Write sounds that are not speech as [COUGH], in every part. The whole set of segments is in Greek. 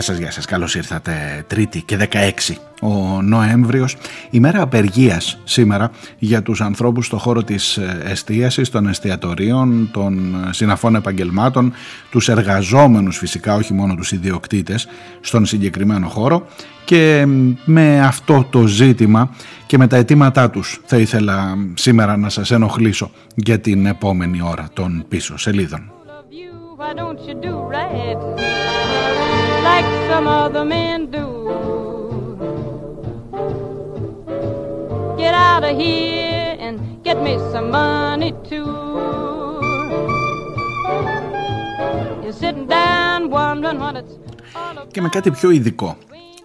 Γεια σας, γεια σας. Καλώς ήρθατε. Τρίτη και 16 ο Νοέμβριος. Ημέρα απεργίας σήμερα για τους ανθρώπους στο χώρο της εστίασης, των εστιατορίων, των συναφών επαγγελμάτων, τους εργαζόμενους φυσικά, όχι μόνο τους ιδιοκτήτες, στον συγκεκριμένο χώρο και με αυτό το ζήτημα και με τα αιτήματά τους θα ήθελα σήμερα να σας ενοχλήσω για την επόμενη ώρα των πίσω σελίδων. Like some other men do. Get out of here and get me some money too. You're sitting down wondering what it's και με κάτι πιο ειδικό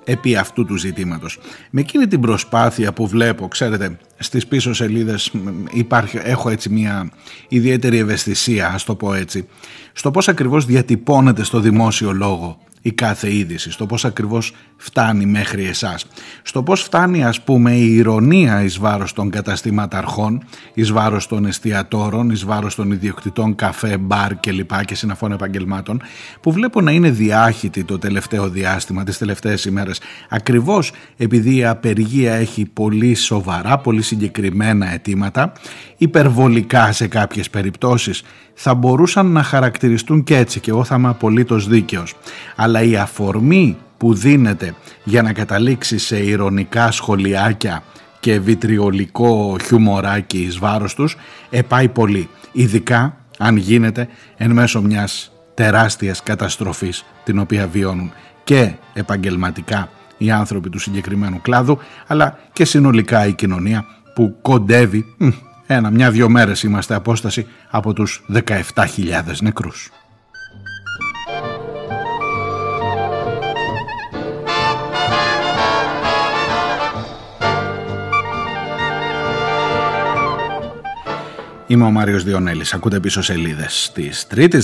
επί αυτού του ζητήματος. Με εκείνη την προσπάθεια που βλέπω, ξέρετε, στις πίσω σελίδες υπάρχει, έχω έτσι μια ιδιαίτερη ευαισθησία, ας το πω έτσι, στο πώς ακριβώς διατυπώνεται στο δημόσιο λόγο η κάθε είδηση, στο πώς ακριβώς φτάνει μέχρι εσάς. Στο πώς φτάνει ας πούμε η ηρωνία εις βάρος των καταστήματαρχών, εις βάρος των εστιατόρων, εις βάρος των ιδιοκτητών καφέ, μπαρ και λοιπά και συναφών επαγγελμάτων που βλέπω να είναι διάχυτη το τελευταίο διάστημα, τις τελευταίες ημέρες ακριβώς επειδή η απεργία έχει πολύ σοβαρά, πολύ συγκεκριμένα αιτήματα, υπερβολικά σε κάποιες περιπτώσεις θα μπορούσαν να χαρακτηριστούν και έτσι και εγώ θα είμαι απολύτως δίκαιος. Αλλά η αφορμή που δίνεται για να καταλήξει σε ηρωνικά σχολιάκια και βιτριολικό χιουμοράκι εις βάρος τους επάει πολύ. Ειδικά αν γίνεται εν μέσω μιας τεράστιας καταστροφής την οποία βιώνουν και επαγγελματικά οι άνθρωποι του συγκεκριμένου κλάδου αλλά και συνολικά η κοινωνία που κοντεύει ένα, μια-δυο μέρες είμαστε απόσταση από τους 17.000 νεκρούς. Είμαι ο Μάριος Διονέλης. Ακούτε πίσω σελίδες της 3ης,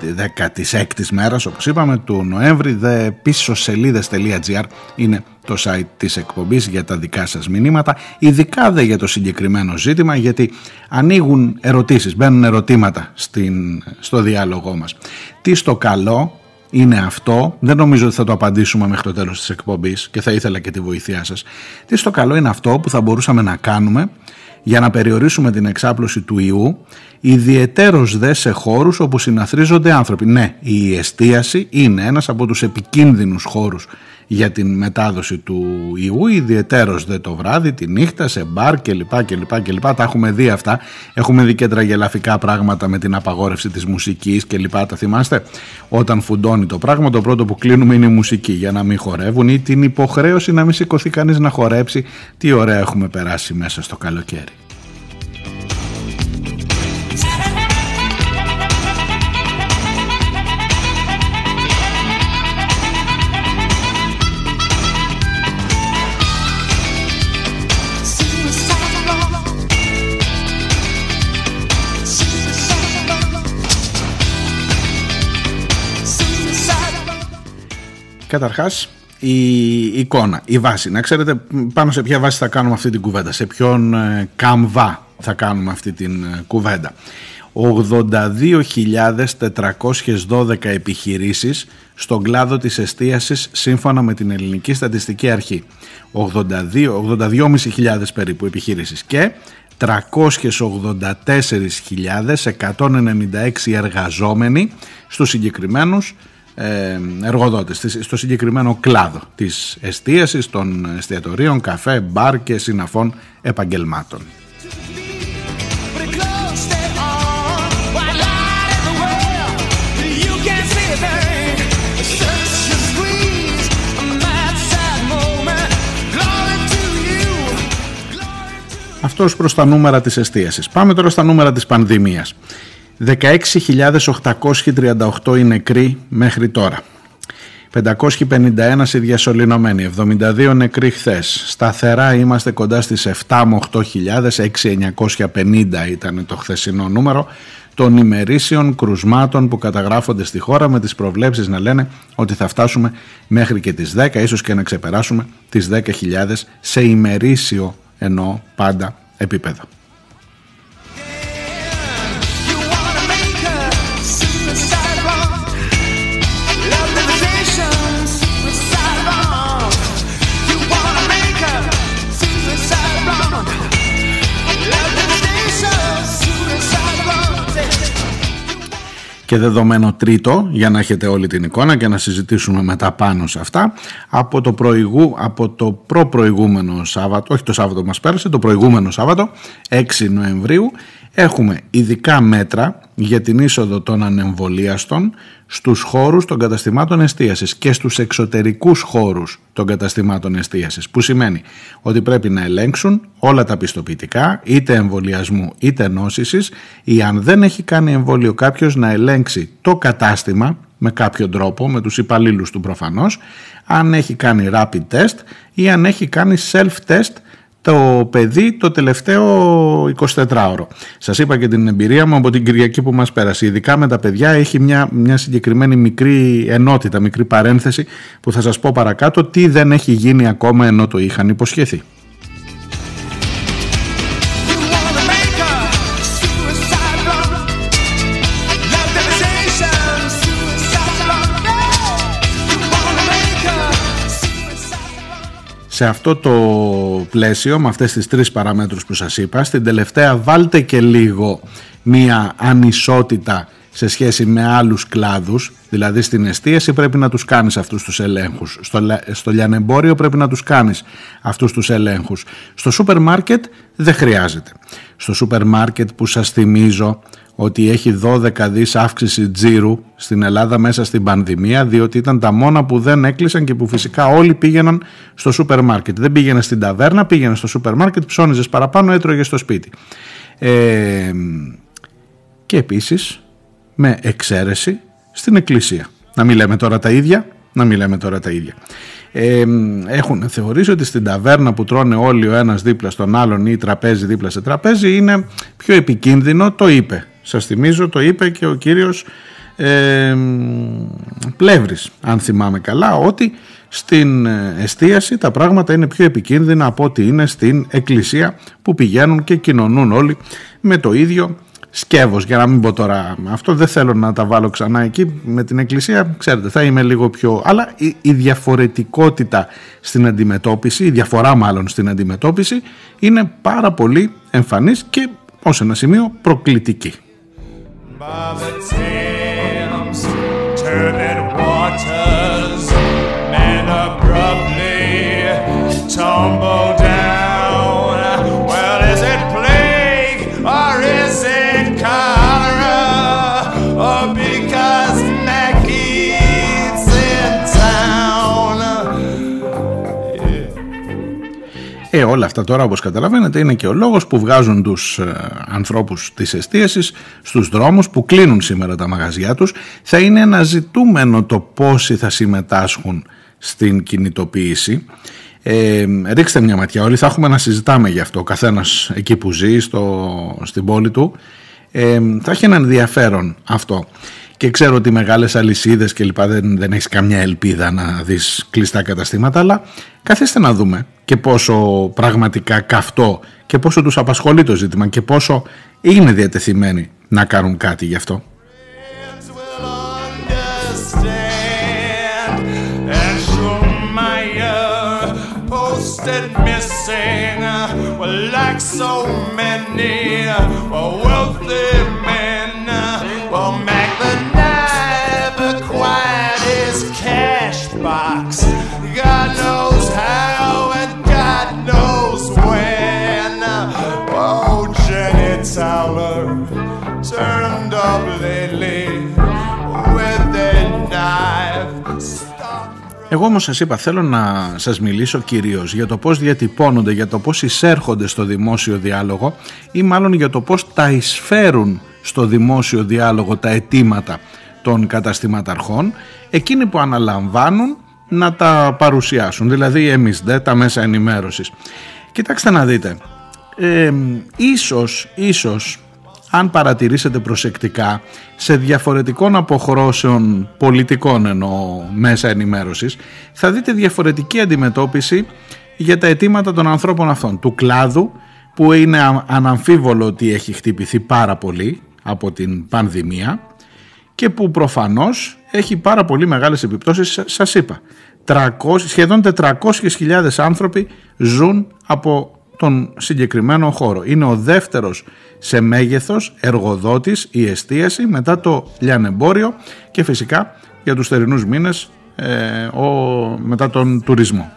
16ης μέρας, όπως είπαμε, του Νοέμβρη. Δε πίσω σελίδες.gr είναι το site της εκπομπής για τα δικά σας μηνύματα, ειδικά δε για το συγκεκριμένο ζήτημα, γιατί ανοίγουν ερωτήσεις, μπαίνουν ερωτήματα στην, στο διάλογό μας. Τι στο καλό είναι αυτό, δεν νομίζω ότι θα το απαντήσουμε μέχρι το τέλος της εκπομπής και θα ήθελα και τη βοήθειά σας. Τι στο καλό είναι αυτό που θα μπορούσαμε να κάνουμε για να περιορίσουμε την εξάπλωση του ιού, ιδιαιτέρως δε σε χώρους όπου συναθρίζονται άνθρωποι. Ναι, η εστίαση είναι ένας από τους επικίνδυνους χώρους για την μετάδοση του ιού, ιδιαιτέρως δε το βράδυ, τη νύχτα, σε μπαρ κλπ. κλπ, κλπ. Τα έχουμε δει αυτά. Έχουμε δει και τραγελαφικά πράγματα με την απαγόρευση της μουσικής κλπ. Τα θυμάστε; Όταν φουντώνει το πράγμα, το πρώτο που κλείνουμε είναι η μουσική για να μην χορεύουν ή την υποχρέωση να μην σηκωθεί κανείς να χορέψει. Τι ωραία έχουμε περάσει μέσα στο καλοκαίρι. Καταρχάς η εικόνα, η βάση. Να ξέρετε πάνω σε ποια βάση θα κάνουμε αυτή την κουβέντα, σε ποιον ε, καμβά θα κάνουμε αυτή την ε, κουβέντα. 82.412 επιχειρήσεις στον κλάδο της εστίασης σύμφωνα με την Ελληνική Στατιστική Αρχή. 82.500 περίπου επιχειρήσεις και 384.196 εργαζόμενοι στους συγκεκριμένους ε, εργοδότες στο συγκεκριμένο κλάδο της εστίασης, των εστιατορίων, καφέ, μπαρ και συναφών επαγγελμάτων. Αυτός προς τα νούμερα της εστίασης. Πάμε τώρα στα νούμερα της πανδημίας. 16.838 είναι νεκροί μέχρι τώρα. 551 οι διασωληνωμένοι, 72 νεκροί χθες. Σταθερά είμαστε κοντά στις 7 με 8 6.950 ήταν το χθεσινό νούμερο των ημερήσεων κρουσμάτων που καταγράφονται στη χώρα με τις προβλέψεις να λένε ότι θα φτάσουμε μέχρι και τις 10 ίσως και να ξεπεράσουμε τις 10.000 σε ημερήσιο εννοώ πάντα επίπεδο. Και δεδομένο τρίτο για να έχετε όλη την εικόνα και να συζητήσουμε μετά πάνω σε αυτά από το, προηγού, από το προ-προηγούμενο Σάββατο, όχι το Σάββατο μας πέρασε, το προηγούμενο Σάββατο 6 Νοεμβρίου έχουμε ειδικά μέτρα για την είσοδο των ανεμβολίαστων στους χώρους των καταστημάτων εστίασης και στους εξωτερικούς χώρους των καταστημάτων εστίασης που σημαίνει ότι πρέπει να ελέγξουν όλα τα πιστοποιητικά είτε εμβολιασμού είτε νόσησης ή αν δεν έχει κάνει εμβόλιο κάποιος να ελέγξει το κατάστημα με κάποιο τρόπο, με τους υπαλλήλους του προφανώς, αν έχει κάνει rapid test ή αν έχει κάνει self-test το παιδί το τελευταίο 24ωρο. Σας είπα και την εμπειρία μου από την Κυριακή που μας πέρασε. Ειδικά με τα παιδιά έχει μια, μια συγκεκριμένη μικρή ενότητα, μικρή παρένθεση που θα σας πω παρακάτω τι δεν έχει γίνει ακόμα ενώ το είχαν υποσχεθεί. Σε αυτό το πλαίσιο, με αυτές τις τρεις παραμέτρους που σας είπα, στην τελευταία βάλτε και λίγο μία ανισότητα σε σχέση με άλλους κλάδους, δηλαδή στην εστίαση πρέπει να τους κάνεις αυτούς τους ελέγχους, στο, στο λιανεμπόριο πρέπει να τους κάνεις αυτούς τους ελέγχους. Στο σούπερ μάρκετ δεν χρειάζεται. Στο σούπερ μάρκετ που σας θυμίζω ότι έχει 12 δις αύξηση τζίρου στην Ελλάδα μέσα στην πανδημία διότι ήταν τα μόνα που δεν έκλεισαν και που φυσικά όλοι πήγαιναν στο σούπερ μάρκετ. Δεν πήγαινε στην ταβέρνα, πήγαινε στο σούπερ μάρκετ, ψώνιζες παραπάνω, έτρωγες στο σπίτι. Ε, και επίσης με εξαίρεση στην εκκλησία. Να μην λέμε τώρα τα ίδια, να μην λέμε τώρα τα ίδια. Ε, έχουν θεωρήσει ότι στην ταβέρνα που τρώνε όλοι ο ένας δίπλα στον άλλον ή τραπέζι δίπλα σε τραπέζι είναι πιο επικίνδυνο, το είπε σας θυμίζω το είπε και ο κύριος ε, Πλεύρης αν θυμάμαι καλά ότι στην ε, εστίαση τα πράγματα είναι πιο επικίνδυνα από ότι είναι στην εκκλησία που πηγαίνουν και κοινωνούν όλοι με το ίδιο σκεύος. Για να μην πω τώρα αυτό δεν θέλω να τα βάλω ξανά εκεί με την εκκλησία. Ξέρετε θα είμαι λίγο πιο αλλά η, η διαφορετικότητα στην αντιμετώπιση η διαφορά μάλλον στην αντιμετώπιση είναι πάρα πολύ εμφανής και ως ένα σημείο προκλητική by the Thames, turbid waters, men abruptly tumble Ε, όλα αυτά τώρα όπως καταλαβαίνετε είναι και ο λόγος που βγάζουν τους ε, ανθρώπους της εστίασης στους δρόμους που κλείνουν σήμερα τα μαγαζιά τους. Θα είναι ένα ζητούμενο το πόσοι θα συμμετάσχουν στην κινητοποίηση. Ε, ρίξτε μια ματιά όλοι, θα έχουμε να συζητάμε γι' αυτό, ο καθένας εκεί που ζει στο, στην πόλη του. Ε, θα έχει ένα ενδιαφέρον αυτό και ξέρω ότι μεγάλες αλυσίδες και λοιπά δεν, δεν έχεις καμιά ελπίδα να δεις κλειστά καταστήματα αλλά καθίστε να δούμε και πόσο πραγματικά καυτό και πόσο τους απασχολεί το ζήτημα και πόσο είναι διατεθειμένοι να κάνουν κάτι γι' αυτό. Εγώ όμως σας είπα θέλω να σας μιλήσω κυρίως για το πώς διατυπώνονται, για το πώς εισέρχονται στο δημόσιο διάλογο ή μάλλον για το πώς τα εισφέρουν στο δημόσιο διάλογο τα αιτήματα των καταστηματαρχών εκείνοι που αναλαμβάνουν να τα παρουσιάσουν. Δηλαδή εμείς δε τα μέσα ενημέρωσης. Κοιτάξτε να δείτε. Ε, ίσως, ίσως αν παρατηρήσετε προσεκτικά σε διαφορετικών αποχρώσεων πολιτικών εννοώ μέσα ενημέρωσης θα δείτε διαφορετική αντιμετώπιση για τα αιτήματα των ανθρώπων αυτών του κλάδου που είναι αναμφίβολο ότι έχει χτυπηθεί πάρα πολύ από την πανδημία και που προφανώς έχει πάρα πολύ μεγάλες επιπτώσεις σας είπα 300, σχεδόν 400.000 άνθρωποι ζουν από τον συγκεκριμένο χώρο. Είναι ο δεύτερος σε μέγεθος εργοδότης η εστίαση μετά το λιανεμπόριο και φυσικά για τους θερινούς μήνες ε, ο, μετά τον τουρισμό.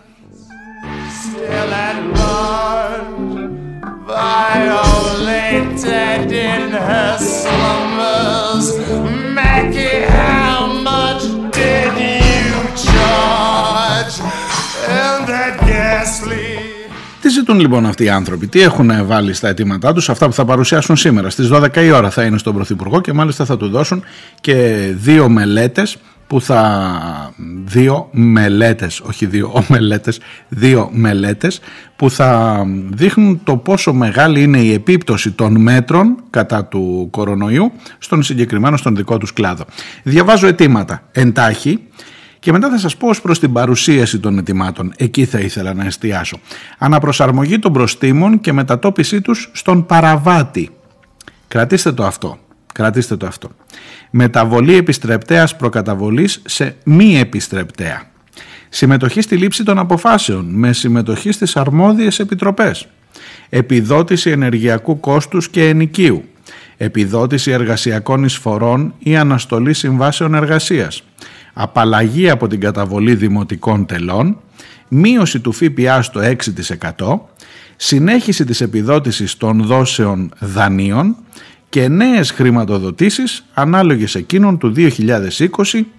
Τι ζητούν λοιπόν αυτοί οι άνθρωποι, τι έχουν βάλει στα αιτήματά τους, αυτά που θα παρουσιάσουν σήμερα. Στις 12 η ώρα θα είναι στον Πρωθυπουργό και μάλιστα θα του δώσουν και δύο μελέτες που θα δύο μελέτες, όχι δύο μελέτες, δύο μελέτες που θα δείχνουν το πόσο μεγάλη είναι η επίπτωση των μέτρων κατά του κορονοϊού στον συγκεκριμένο στον δικό τους κλάδο. Διαβάζω αιτήματα εντάχει και μετά θα σας πω ως προς την παρουσίαση των ετοιμάτων. Εκεί θα ήθελα να εστιάσω. Αναπροσαρμογή των προστήμων και μετατόπισή τους στον παραβάτη. Κρατήστε το αυτό. Κρατήστε το αυτό. Μεταβολή επιστρεπτέας προκαταβολής σε μη επιστρεπτέα. Συμμετοχή στη λήψη των αποφάσεων με συμμετοχή στις αρμόδιες επιτροπές. Επιδότηση ενεργειακού κόστους και ενοικίου. Επιδότηση εργασιακών εισφορών ή αναστολή συμβάσεων εργασίας απαλλαγή από την καταβολή δημοτικών τελών, μείωση του ΦΠΑ στο 6%, συνέχιση της επιδότησης των δόσεων δανείων και νέες χρηματοδοτήσεις ανάλογες εκείνων του 2020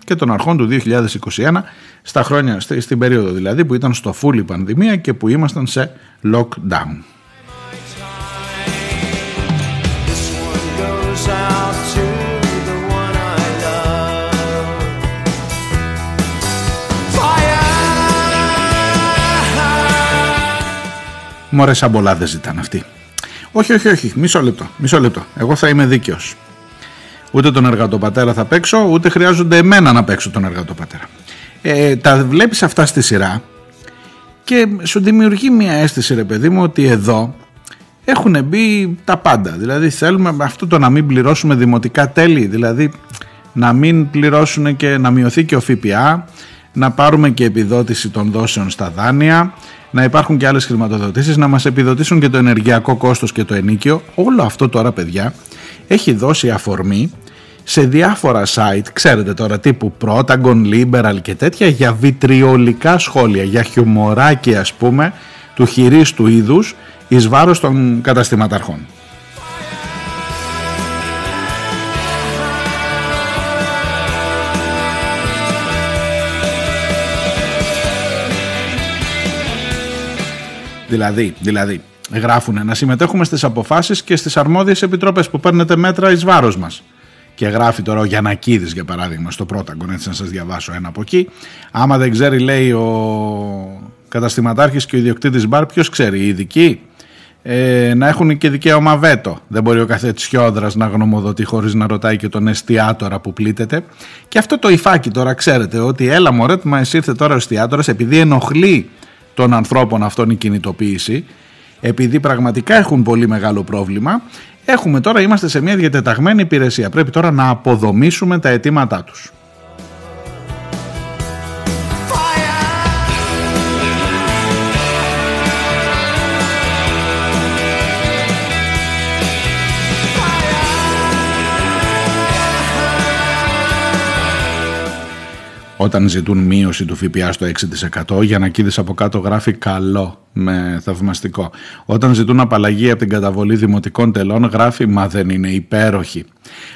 και των αρχών του 2021 στα χρόνια, στην περίοδο δηλαδή που ήταν στο φούλη πανδημία και που ήμασταν σε lockdown. Μωρέ σαν πολλά δεν ζητάνε αυτοί. Όχι, όχι, όχι. Μισό λεπτό. Μισό λεπτό. Εγώ θα είμαι δίκαιος. Ούτε τον εργατοπατέρα θα παίξω, ούτε χρειάζονται εμένα να παίξω τον εργατοπατέρα. Ε, τα βλέπεις αυτά στη σειρά και σου δημιουργεί μια αίσθηση ρε παιδί μου ότι εδώ έχουν μπει τα πάντα. Δηλαδή θέλουμε αυτό το να μην πληρώσουμε δημοτικά τέλη, δηλαδή να μην πληρώσουν και να μειωθεί και ο ΦΠΑ, να πάρουμε και επιδότηση των δόσεων στα δάνεια, να υπάρχουν και άλλες χρηματοδοτήσεις, να μας επιδοτήσουν και το ενεργειακό κόστος και το ενίκιο. Όλο αυτό τώρα παιδιά έχει δώσει αφορμή σε διάφορα site, ξέρετε τώρα τύπου Protagon, Liberal και τέτοια για βιτριολικά σχόλια, για χιουμοράκι ας πούμε του χειρίστου είδους εις βάρος των καταστηματαρχών. Δηλαδή, δηλαδή, γράφουν να συμμετέχουμε στις αποφάσεις και στις αρμόδιες επιτροπές που παίρνετε μέτρα εις βάρος μας. Και γράφει τώρα ο Γιανακίδης για παράδειγμα στο Πρόταγκον, έτσι να σας διαβάσω ένα από εκεί. Άμα δεν ξέρει λέει ο καταστηματάρχης και ο ιδιοκτήτης μπαρ, ποιος ξέρει, οι ειδικοί. Ε, να έχουν και δικαίωμα βέτο. Δεν μπορεί ο καθέτης Χιόδρας να γνωμοδοτεί χωρίς να ρωτάει και τον εστιατόρα που πλήττεται. Και αυτό το υφάκι τώρα ξέρετε ότι έλα μωρέ, μα εσύ ήρθε τώρα ο εστιατόρας επειδή ενοχλεί των ανθρώπων αυτών η κινητοποίηση επειδή πραγματικά έχουν πολύ μεγάλο πρόβλημα έχουμε τώρα, είμαστε σε μια διατεταγμένη υπηρεσία. Πρέπει τώρα να αποδομήσουμε τα αιτήματά τους όταν ζητούν μείωση του ΦΠΑ στο 6% για να κοίτας από κάτω γράφει καλό με θαυμαστικό. Όταν ζητούν απαλλαγή από την καταβολή δημοτικών τελών γράφει μα δεν είναι υπέροχη.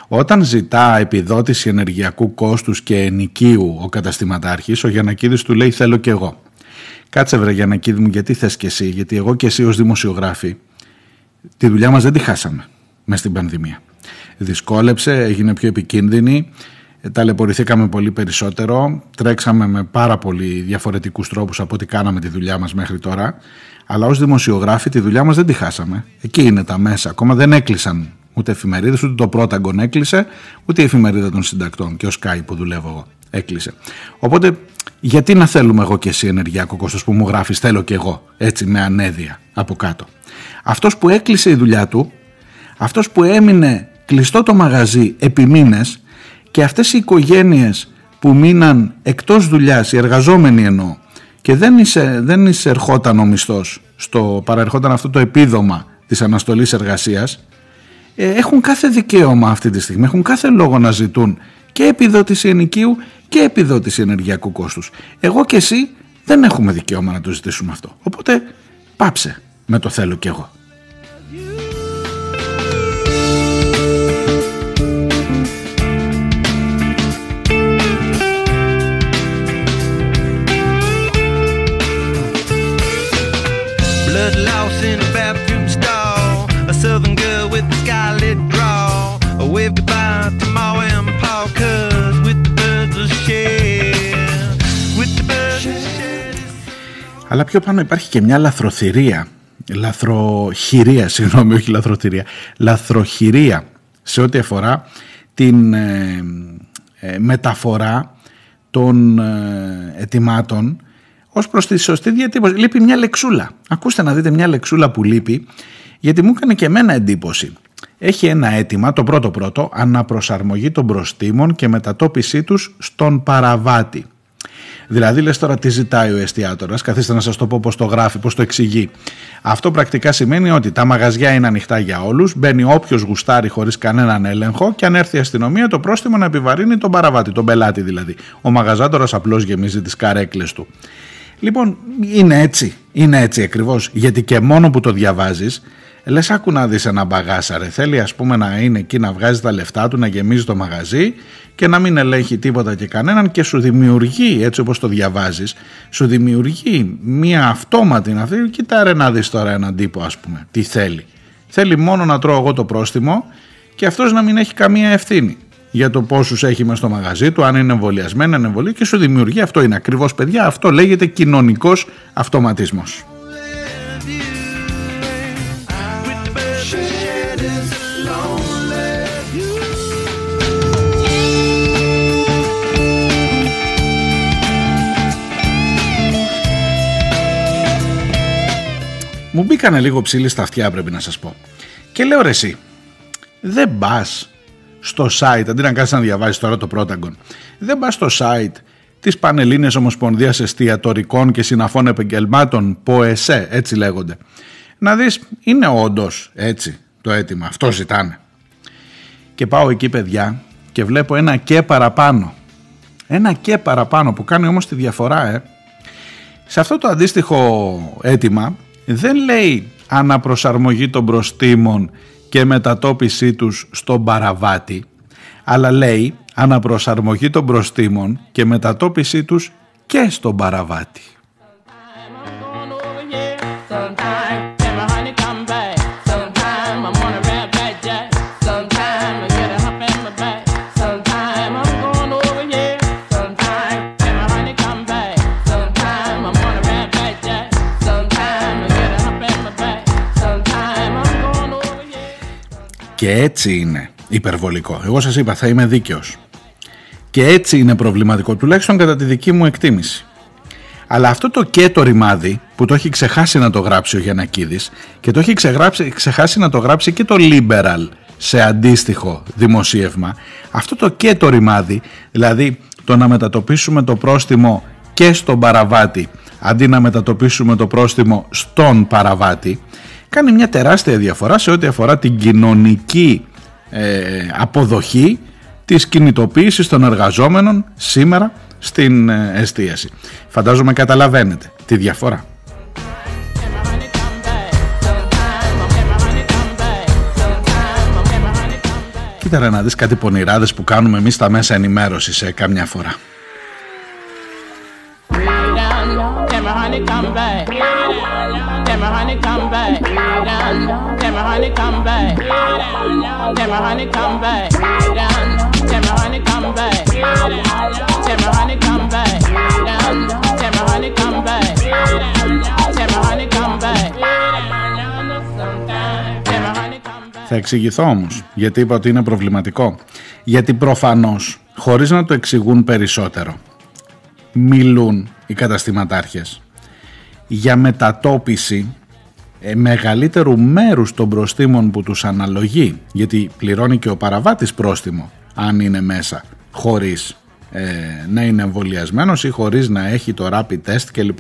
Όταν ζητά επιδότηση ενεργειακού κόστους και ενοικίου ο καταστηματάρχης ο Γιανακίδης του λέει θέλω και εγώ. Κάτσε βρε Γιανακίδη μου γιατί θες και εσύ γιατί εγώ και εσύ ως δημοσιογράφοι τη δουλειά μας δεν τη χάσαμε με στην πανδημία. Δυσκόλεψε, έγινε πιο επικίνδυνη ταλαιπωρηθήκαμε πολύ περισσότερο, τρέξαμε με πάρα πολύ διαφορετικούς τρόπους από ό,τι κάναμε τη δουλειά μας μέχρι τώρα, αλλά ως δημοσιογράφοι τη δουλειά μας δεν τη χάσαμε. Εκεί είναι τα μέσα, ακόμα δεν έκλεισαν ούτε εφημερίδες, ούτε το Πρόταγκον έκλεισε, ούτε η εφημερίδα των συντακτών και ο Sky που δουλεύω εγώ έκλεισε. Οπότε γιατί να θέλουμε εγώ και εσύ ενεργειακό κόστος που μου γράφεις θέλω και εγώ έτσι με ανέδεια από κάτω. Αυτός που έκλεισε η δουλειά του, αυτός που έμεινε κλειστό το μαγαζί επί μήνες και αυτές οι οικογένειες που μείναν εκτός δουλειάς, οι εργαζόμενοι εννοώ, και δεν, είσαι, δεν εισερχόταν ο μισθός, στο, παραερχόταν αυτό το επίδομα της αναστολής εργασίας, ε, έχουν κάθε δικαίωμα αυτή τη στιγμή, έχουν κάθε λόγο να ζητούν και επιδότηση ενοικίου και επιδότηση ενεργειακού κόστους. Εγώ και εσύ δεν έχουμε δικαίωμα να το ζητήσουμε αυτό. Οπότε πάψε με το θέλω κι εγώ. Αλλά πιο πάνω υπάρχει και μια λαθροθυρία, λαθροχειρία, [LAUGHS] συγγνώμη, όχι λαθροθυρία, λαθροχειρία σε ό,τι αφορά την ε, ε, μεταφορά των ε, ετοιμάτων ως προς τη σωστή διατύπωση. Λείπει μια λεξούλα. Ακούστε να δείτε μια λεξούλα που λείπει, γιατί μου έκανε και εμένα εντύπωση. Έχει ένα αίτημα, το πρώτο πρώτο, αναπροσαρμογή των προστήμων και μετατόπισή τους στον παραβάτη. Δηλαδή, λες τώρα τι ζητάει ο εστιατόρας; Καθίστε να σας το πω πώς το γράφει, πώς το εξηγεί. Αυτό πρακτικά σημαίνει ότι τα μαγαζιά είναι ανοιχτά για όλους, μπαίνει όποιος γουστάρει χωρίς κανέναν έλεγχο και αν έρθει η αστυνομία, το πρόστιμο να επιβαρύνει τον παραβάτη, τον πελάτη δηλαδή. Ο μαγαζάτορας απλώς γεμίζει τις καρέκλες του. Λοιπόν, είναι έτσι. Είναι έτσι ακριβώς. Γιατί και μόνο που το διαβάζεις, λες, άκου να δεις ένα μπαγάσα. Ρε. Θέλει, ας πούμε, να είναι εκεί να βγάζει τα λεφτά του, να γεμίζει το μαγαζί και να μην ελέγχει τίποτα και κανέναν και σου δημιουργεί, έτσι όπως το διαβάζεις, σου δημιουργεί μία αυτόματη αυτή, κοίτα ρε να δεις τώρα έναν τύπο ας πούμε, τι θέλει. Θέλει μόνο να τρώω εγώ το πρόστιμο και αυτός να μην έχει καμία ευθύνη για το πόσους έχει μέσα στο μαγαζί του, αν είναι εμβολιασμένο, αν εμβολία και σου δημιουργεί αυτό είναι ακριβώς παιδιά, αυτό λέγεται κοινωνικός αυτοματισμός. Μου μπήκανε λίγο ψήλοι στα αυτιά πρέπει να σας πω. Και λέω ρε εσύ, δεν πας στο site, αντί να κάνεις να διαβάζεις τώρα το Πρόταγκον, δεν πας στο site της Πανελλήνιας Ομοσπονδίας Εστιατορικών και Συναφών Επαγγελμάτων, ΠΟΕΣΕ, έτσι λέγονται. Να δεις, είναι όντως έτσι το αίτημα, αυτό ζητάνε. Και πάω εκεί παιδιά και βλέπω ένα και παραπάνω. Ένα και παραπάνω που κάνει όμως τη διαφορά, ε. Σε αυτό το αντίστοιχο αίτημα δεν λέει αναπροσαρμογή των προστήμων και μετατόπισή τους στον παραβάτη, αλλά λέει αναπροσαρμογή των προστήμων και μετατόπισή τους και στον παραβάτη. Και έτσι είναι υπερβολικό. Εγώ σας είπα θα είμαι δίκαιος. Και έτσι είναι προβληματικό, τουλάχιστον κατά τη δική μου εκτίμηση. Αλλά αυτό το και το ρημάδι που το έχει ξεχάσει να το γράψει ο Γιανακίδης και το έχει ξεχάσει να το γράψει και το Liberal σε αντίστοιχο δημοσίευμα, αυτό το και το ρημάδι, δηλαδή το να μετατοπίσουμε το πρόστιμο και στον παραβάτη αντί να μετατοπίσουμε το πρόστιμο στον παραβάτη, κάνει μια τεράστια διαφορά σε ό,τι αφορά την κοινωνική ε, αποδοχή της κινητοποίησης των εργαζόμενων σήμερα στην ε, εστίαση. Φαντάζομαι καταλαβαίνετε τη διαφορά. Κοίτα να δεις κάτι πονηράδες που κάνουμε εμείς στα μέσα ενημέρωσης σε καμιά φορά. Honey come back. Tell my honey come back. Tell my honey come Θα εξηγηθώ όμως γιατί είπα ότι είναι προβληματικό. Γιατί προφανώς, χωρίς να το εξηγούν περισσότερο, μιλούν οι καταστηματάρχες. Για μετατόπιση ε, μεγαλύτερου μέρους των προστήμων που τους αναλογεί γιατί πληρώνει και ο παραβάτης πρόστιμο αν είναι μέσα χωρίς ε, να είναι εμβολιασμένος ή χωρίς να έχει το rapid test κλπ.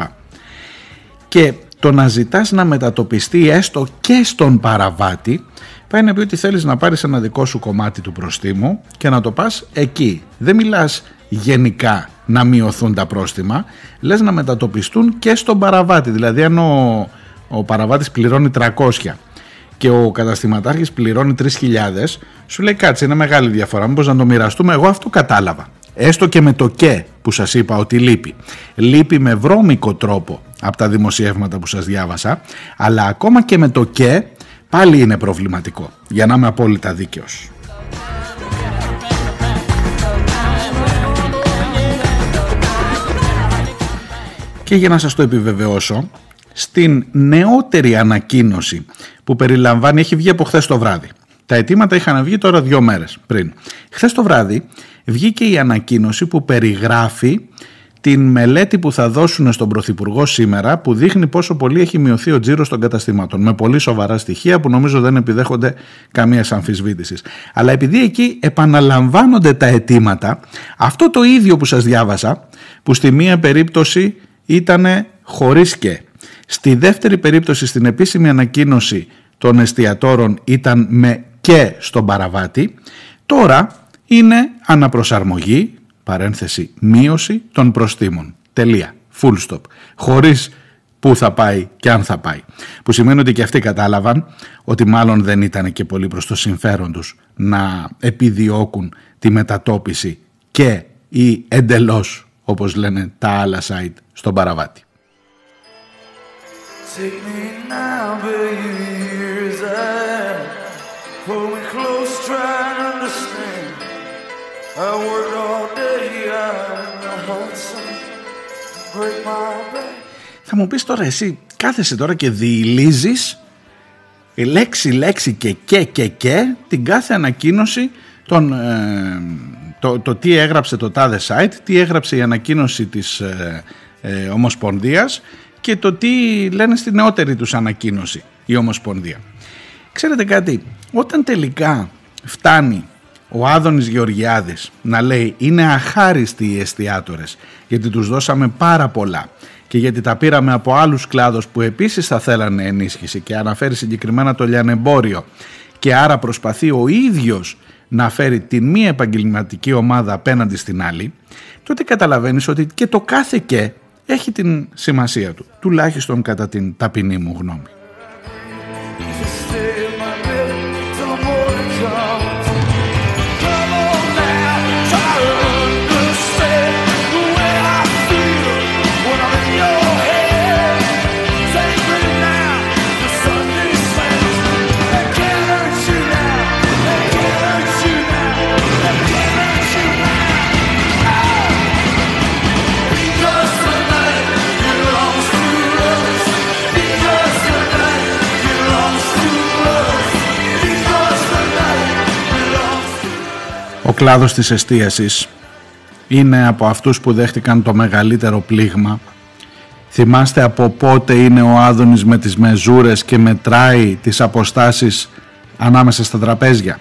Και το να ζητάς να μετατοπιστεί έστω και στον παραβάτη πάει να πει ότι θέλεις να πάρεις ένα δικό σου κομμάτι του προστίμου και να το πας εκεί. Δεν μιλάς γενικά να μειωθούν τα πρόστιμα, λες να μετατοπιστούν και στον παραβάτη. Δηλαδή αν ο, ο παραβάτης πληρώνει 300 και ο καταστηματάρχης πληρώνει 3.000, σου λέει κάτσε είναι μεγάλη διαφορά, μήπως να το μοιραστούμε, εγώ αυτό κατάλαβα. Έστω και με το και που σας είπα ότι λείπει. Λείπει με βρώμικο τρόπο από τα δημοσιεύματα που σας διάβασα, αλλά ακόμα και με το και πάλι είναι προβληματικό, για να είμαι απόλυτα δίκαιος. Και για να σας το επιβεβαιώσω, στην νεότερη ανακοίνωση που περιλαμβάνει, έχει βγει από χθες το βράδυ. Τα αιτήματα είχαν βγει τώρα δύο μέρες πριν. Χθες το βράδυ βγήκε η ανακοίνωση που περιγράφει την μελέτη που θα δώσουν στον Πρωθυπουργό σήμερα που δείχνει πόσο πολύ έχει μειωθεί ο τζίρος των καταστημάτων με πολύ σοβαρά στοιχεία που νομίζω δεν επιδέχονται καμία αμφισβήτησης. Αλλά επειδή εκεί επαναλαμβάνονται τα αιτήματα, αυτό το ίδιο που σας διάβασα, που στη μία περίπτωση ήταν χωρίς και. Στη δεύτερη περίπτωση στην επίσημη ανακοίνωση των εστιατόρων ήταν με και στον παραβάτη. Τώρα είναι αναπροσαρμογή, παρένθεση μείωση των προστήμων. Τελεία. Full stop. Χωρίς πού θα πάει και αν θα πάει. Που σημαίνει ότι και αυτοί κατάλαβαν ότι μάλλον δεν ήταν και πολύ προς το συμφέρον τους να επιδιώκουν τη μετατόπιση και ή εντελώς όπως λένε τα άλλα site στον παραβάτη. Θα μου πεις τώρα εσύ κάθεσαι τώρα και διηλίζεις λέξη λέξη και και και και την κάθε ανακοίνωση των, ε, το, το τι έγραψε το τάδε site, τι έγραψε η ανακοίνωση της ε, ε, Ομοσπονδίας και το τι λένε στη νεότερη τους ανακοίνωση η Ομοσπονδία. Ξέρετε κάτι, όταν τελικά φτάνει ο Άδωνης Γεωργιάδης να λέει είναι αχάριστοι οι εστιατόρες γιατί τους δώσαμε πάρα πολλά και γιατί τα πήραμε από άλλους κλάδους που επίσης θα θέλανε ενίσχυση και αναφέρει συγκεκριμένα το λιανεμπόριο και άρα προσπαθεί ο ίδιος να φέρει την μία επαγγελματική ομάδα απέναντι στην άλλη τότε καταλαβαίνεις ότι και το κάθε και έχει την σημασία του τουλάχιστον κατά την ταπεινή μου γνώμη. Κλάδος της εστίασης είναι από αυτούς που δέχτηκαν το μεγαλύτερο πλήγμα. Θυμάστε από πότε είναι ο Άδωνης με τις μεζούρες και μετράει τις αποστάσεις ανάμεσα στα τραπέζια.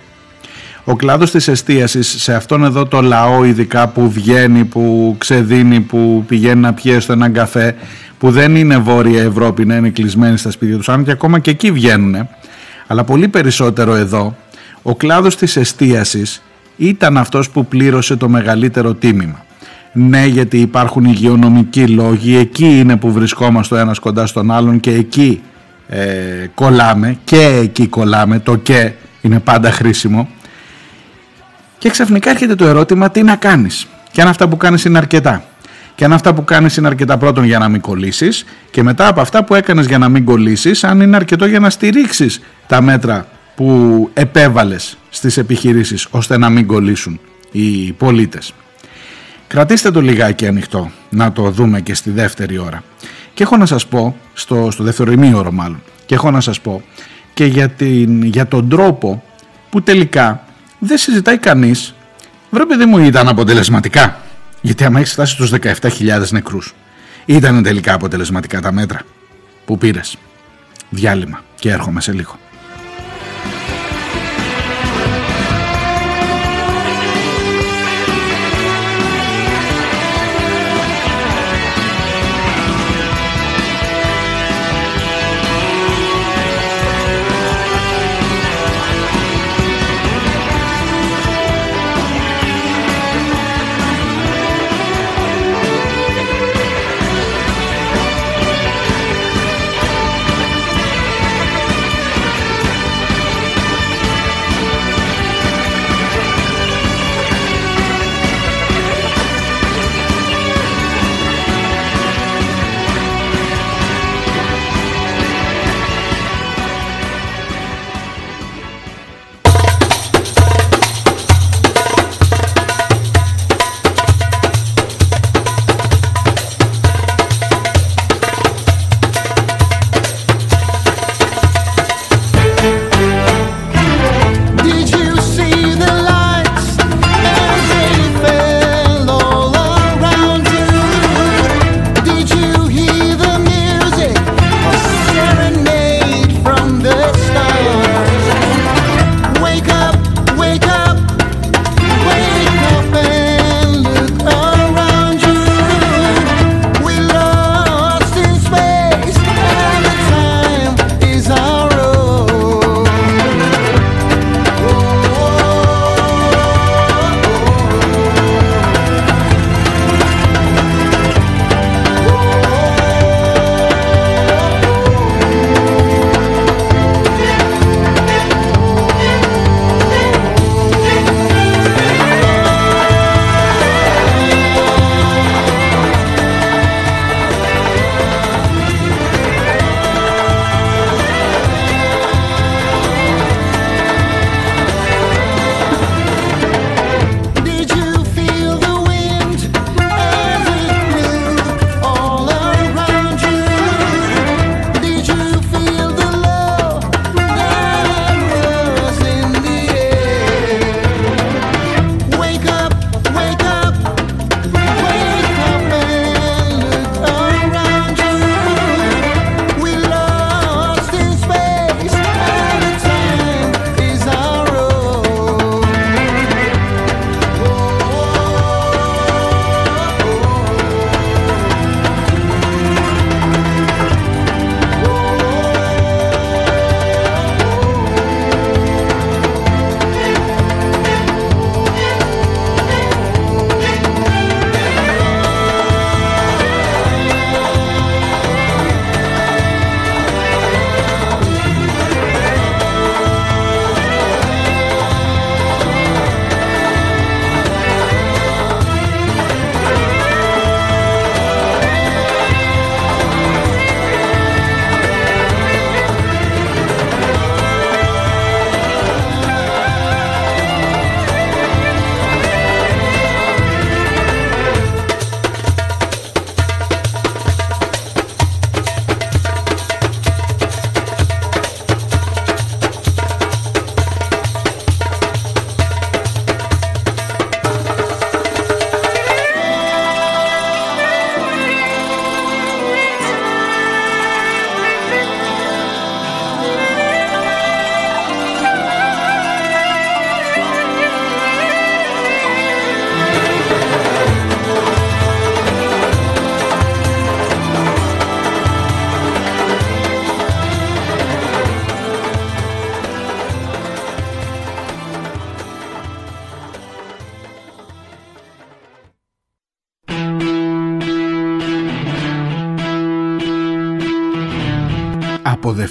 Ο κλάδος της εστίασης σε αυτόν εδώ το λαό ειδικά που βγαίνει, που ξεδίνει, που πηγαίνει να πιέσει στο έναν καφέ, που δεν είναι Βόρεια Ευρώπη να είναι κλεισμένοι στα σπίτια τους, αν και ακόμα και εκεί βγαίνουν, αλλά πολύ περισσότερο εδώ, ο κλάδος της εστίασης ήταν αυτός που πλήρωσε το μεγαλύτερο τίμημα. Ναι γιατί υπάρχουν υγειονομικοί λόγοι, εκεί είναι που βρισκόμαστε ο ένας κοντά στον άλλον και εκεί ε, κολλάμε και εκεί κολλάμε, το και είναι πάντα χρήσιμο. Και ξαφνικά έρχεται το ερώτημα τι να κάνεις; Και αν αυτά που κάνεις είναι αρκετά. Και αν αυτά που κάνεις είναι αρκετά πρώτον για να μην κολλήσεις και μετά από αυτά που έκανες για να μην κολλήσεις αν είναι αρκετό για να στηρίξεις τα μέτρα που επέβαλες στις επιχειρήσεις ώστε να μην κολλήσουν οι οι πολίτες. Κρατήστε το λιγάκι ανοιχτό να το δούμε και στη δεύτερη ώρα. Και έχω να σας πω, στο, στο δεύτερο ημίωρο μάλλον, και έχω να σας πω και για, την, για τον τρόπο που τελικά δεν συζητάει κανείς Βρε παιδί μου ήταν αποτελεσματικά. Γιατί άμα έχεις φτάσει στους 17.000 νεκρούς ήταν τελικά αποτελεσματικά τα μέτρα που πήρες. Διάλειμμα και έρχομαι σε λίγο.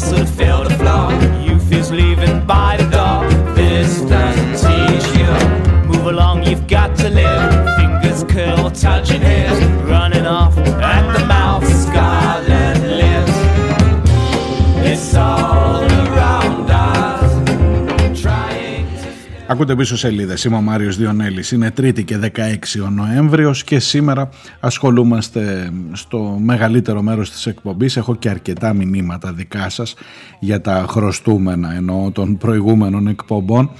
sort Ακούτε πίσω σελίδες. Είμαι ο Μάριος Διονέλης. Είναι Τρίτη και 16 ο Νοέμβριος και σήμερα ασχολούμαστε στο μεγαλύτερο μέρος της εκπομπής. Έχω και αρκετά μηνύματα δικά σας για τα χρωστούμενα εννοώ των προηγούμενων εκπομπών.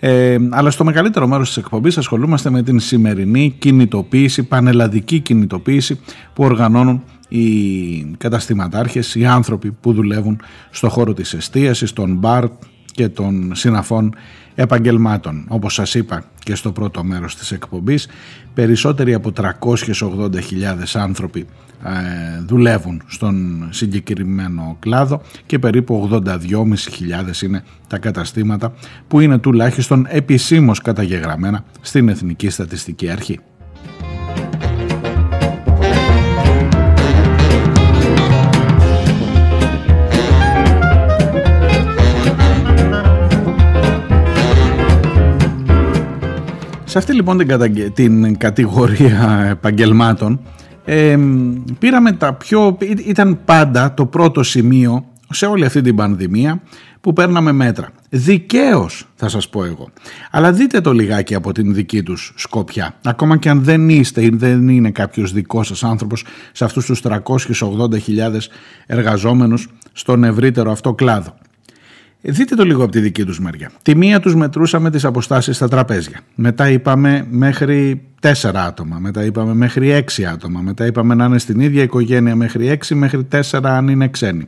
Ε, αλλά στο μεγαλύτερο μέρος της εκπομπής ασχολούμαστε με την σημερινή κινητοποίηση, πανελλαδική κινητοποίηση που οργανώνουν οι καταστηματάρχες, οι άνθρωποι που δουλεύουν στο χώρο της εστίασης, των μπαρ και των συναφών επαγγελμάτων. Όπως σας είπα και στο πρώτο μέρος της εκπομπής, περισσότεροι από 380.000 άνθρωποι ε, δουλεύουν στον συγκεκριμένο κλάδο και περίπου 82.500 είναι τα καταστήματα που είναι τουλάχιστον επισήμως καταγεγραμμένα στην Εθνική Στατιστική Αρχή. Σε αυτή λοιπόν την, την κατηγορία επαγγελμάτων ε, πήραμε τα πιο... ήταν πάντα το πρώτο σημείο σε όλη αυτή την πανδημία που παίρναμε μέτρα. Δικαίως θα σας πω εγώ. Αλλά δείτε το λιγάκι από την δική τους σκοπιά. Ακόμα και αν δεν είστε ή δεν είναι κάποιος δικός σας άνθρωπος σε αυτούς τους 380.000 εργαζόμενους στον ευρύτερο αυτό κλάδο. Δείτε το λίγο από τη δική τους μεριά. Τη μία τους μετρούσαμε τις αποστάσεις στα τραπέζια. Μετά είπαμε μέχρι τέσσερα άτομα. Μετά είπαμε μέχρι έξι άτομα. Μετά είπαμε να είναι στην ίδια οικογένεια μέχρι έξι, μέχρι τέσσερα αν είναι ξένοι.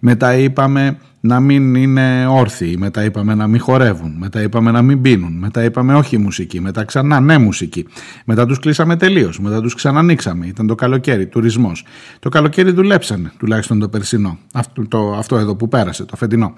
Μετά είπαμε να μην είναι όρθιοι. Μετά είπαμε να μην χορεύουν. Μετά είπαμε να μην πίνουν. Μετά είπαμε όχι μουσική. Μετά ξανά ναι μουσική. Μετά τους κλείσαμε τελείως. Μετά τους ξανανοίξαμε. Ήταν το καλοκαίρι, τουρισμός. Το καλοκαίρι δουλέψανε, τουλάχιστον το περσινό. Αυτό, το, αυτό εδώ που πέρασε, το φετινό.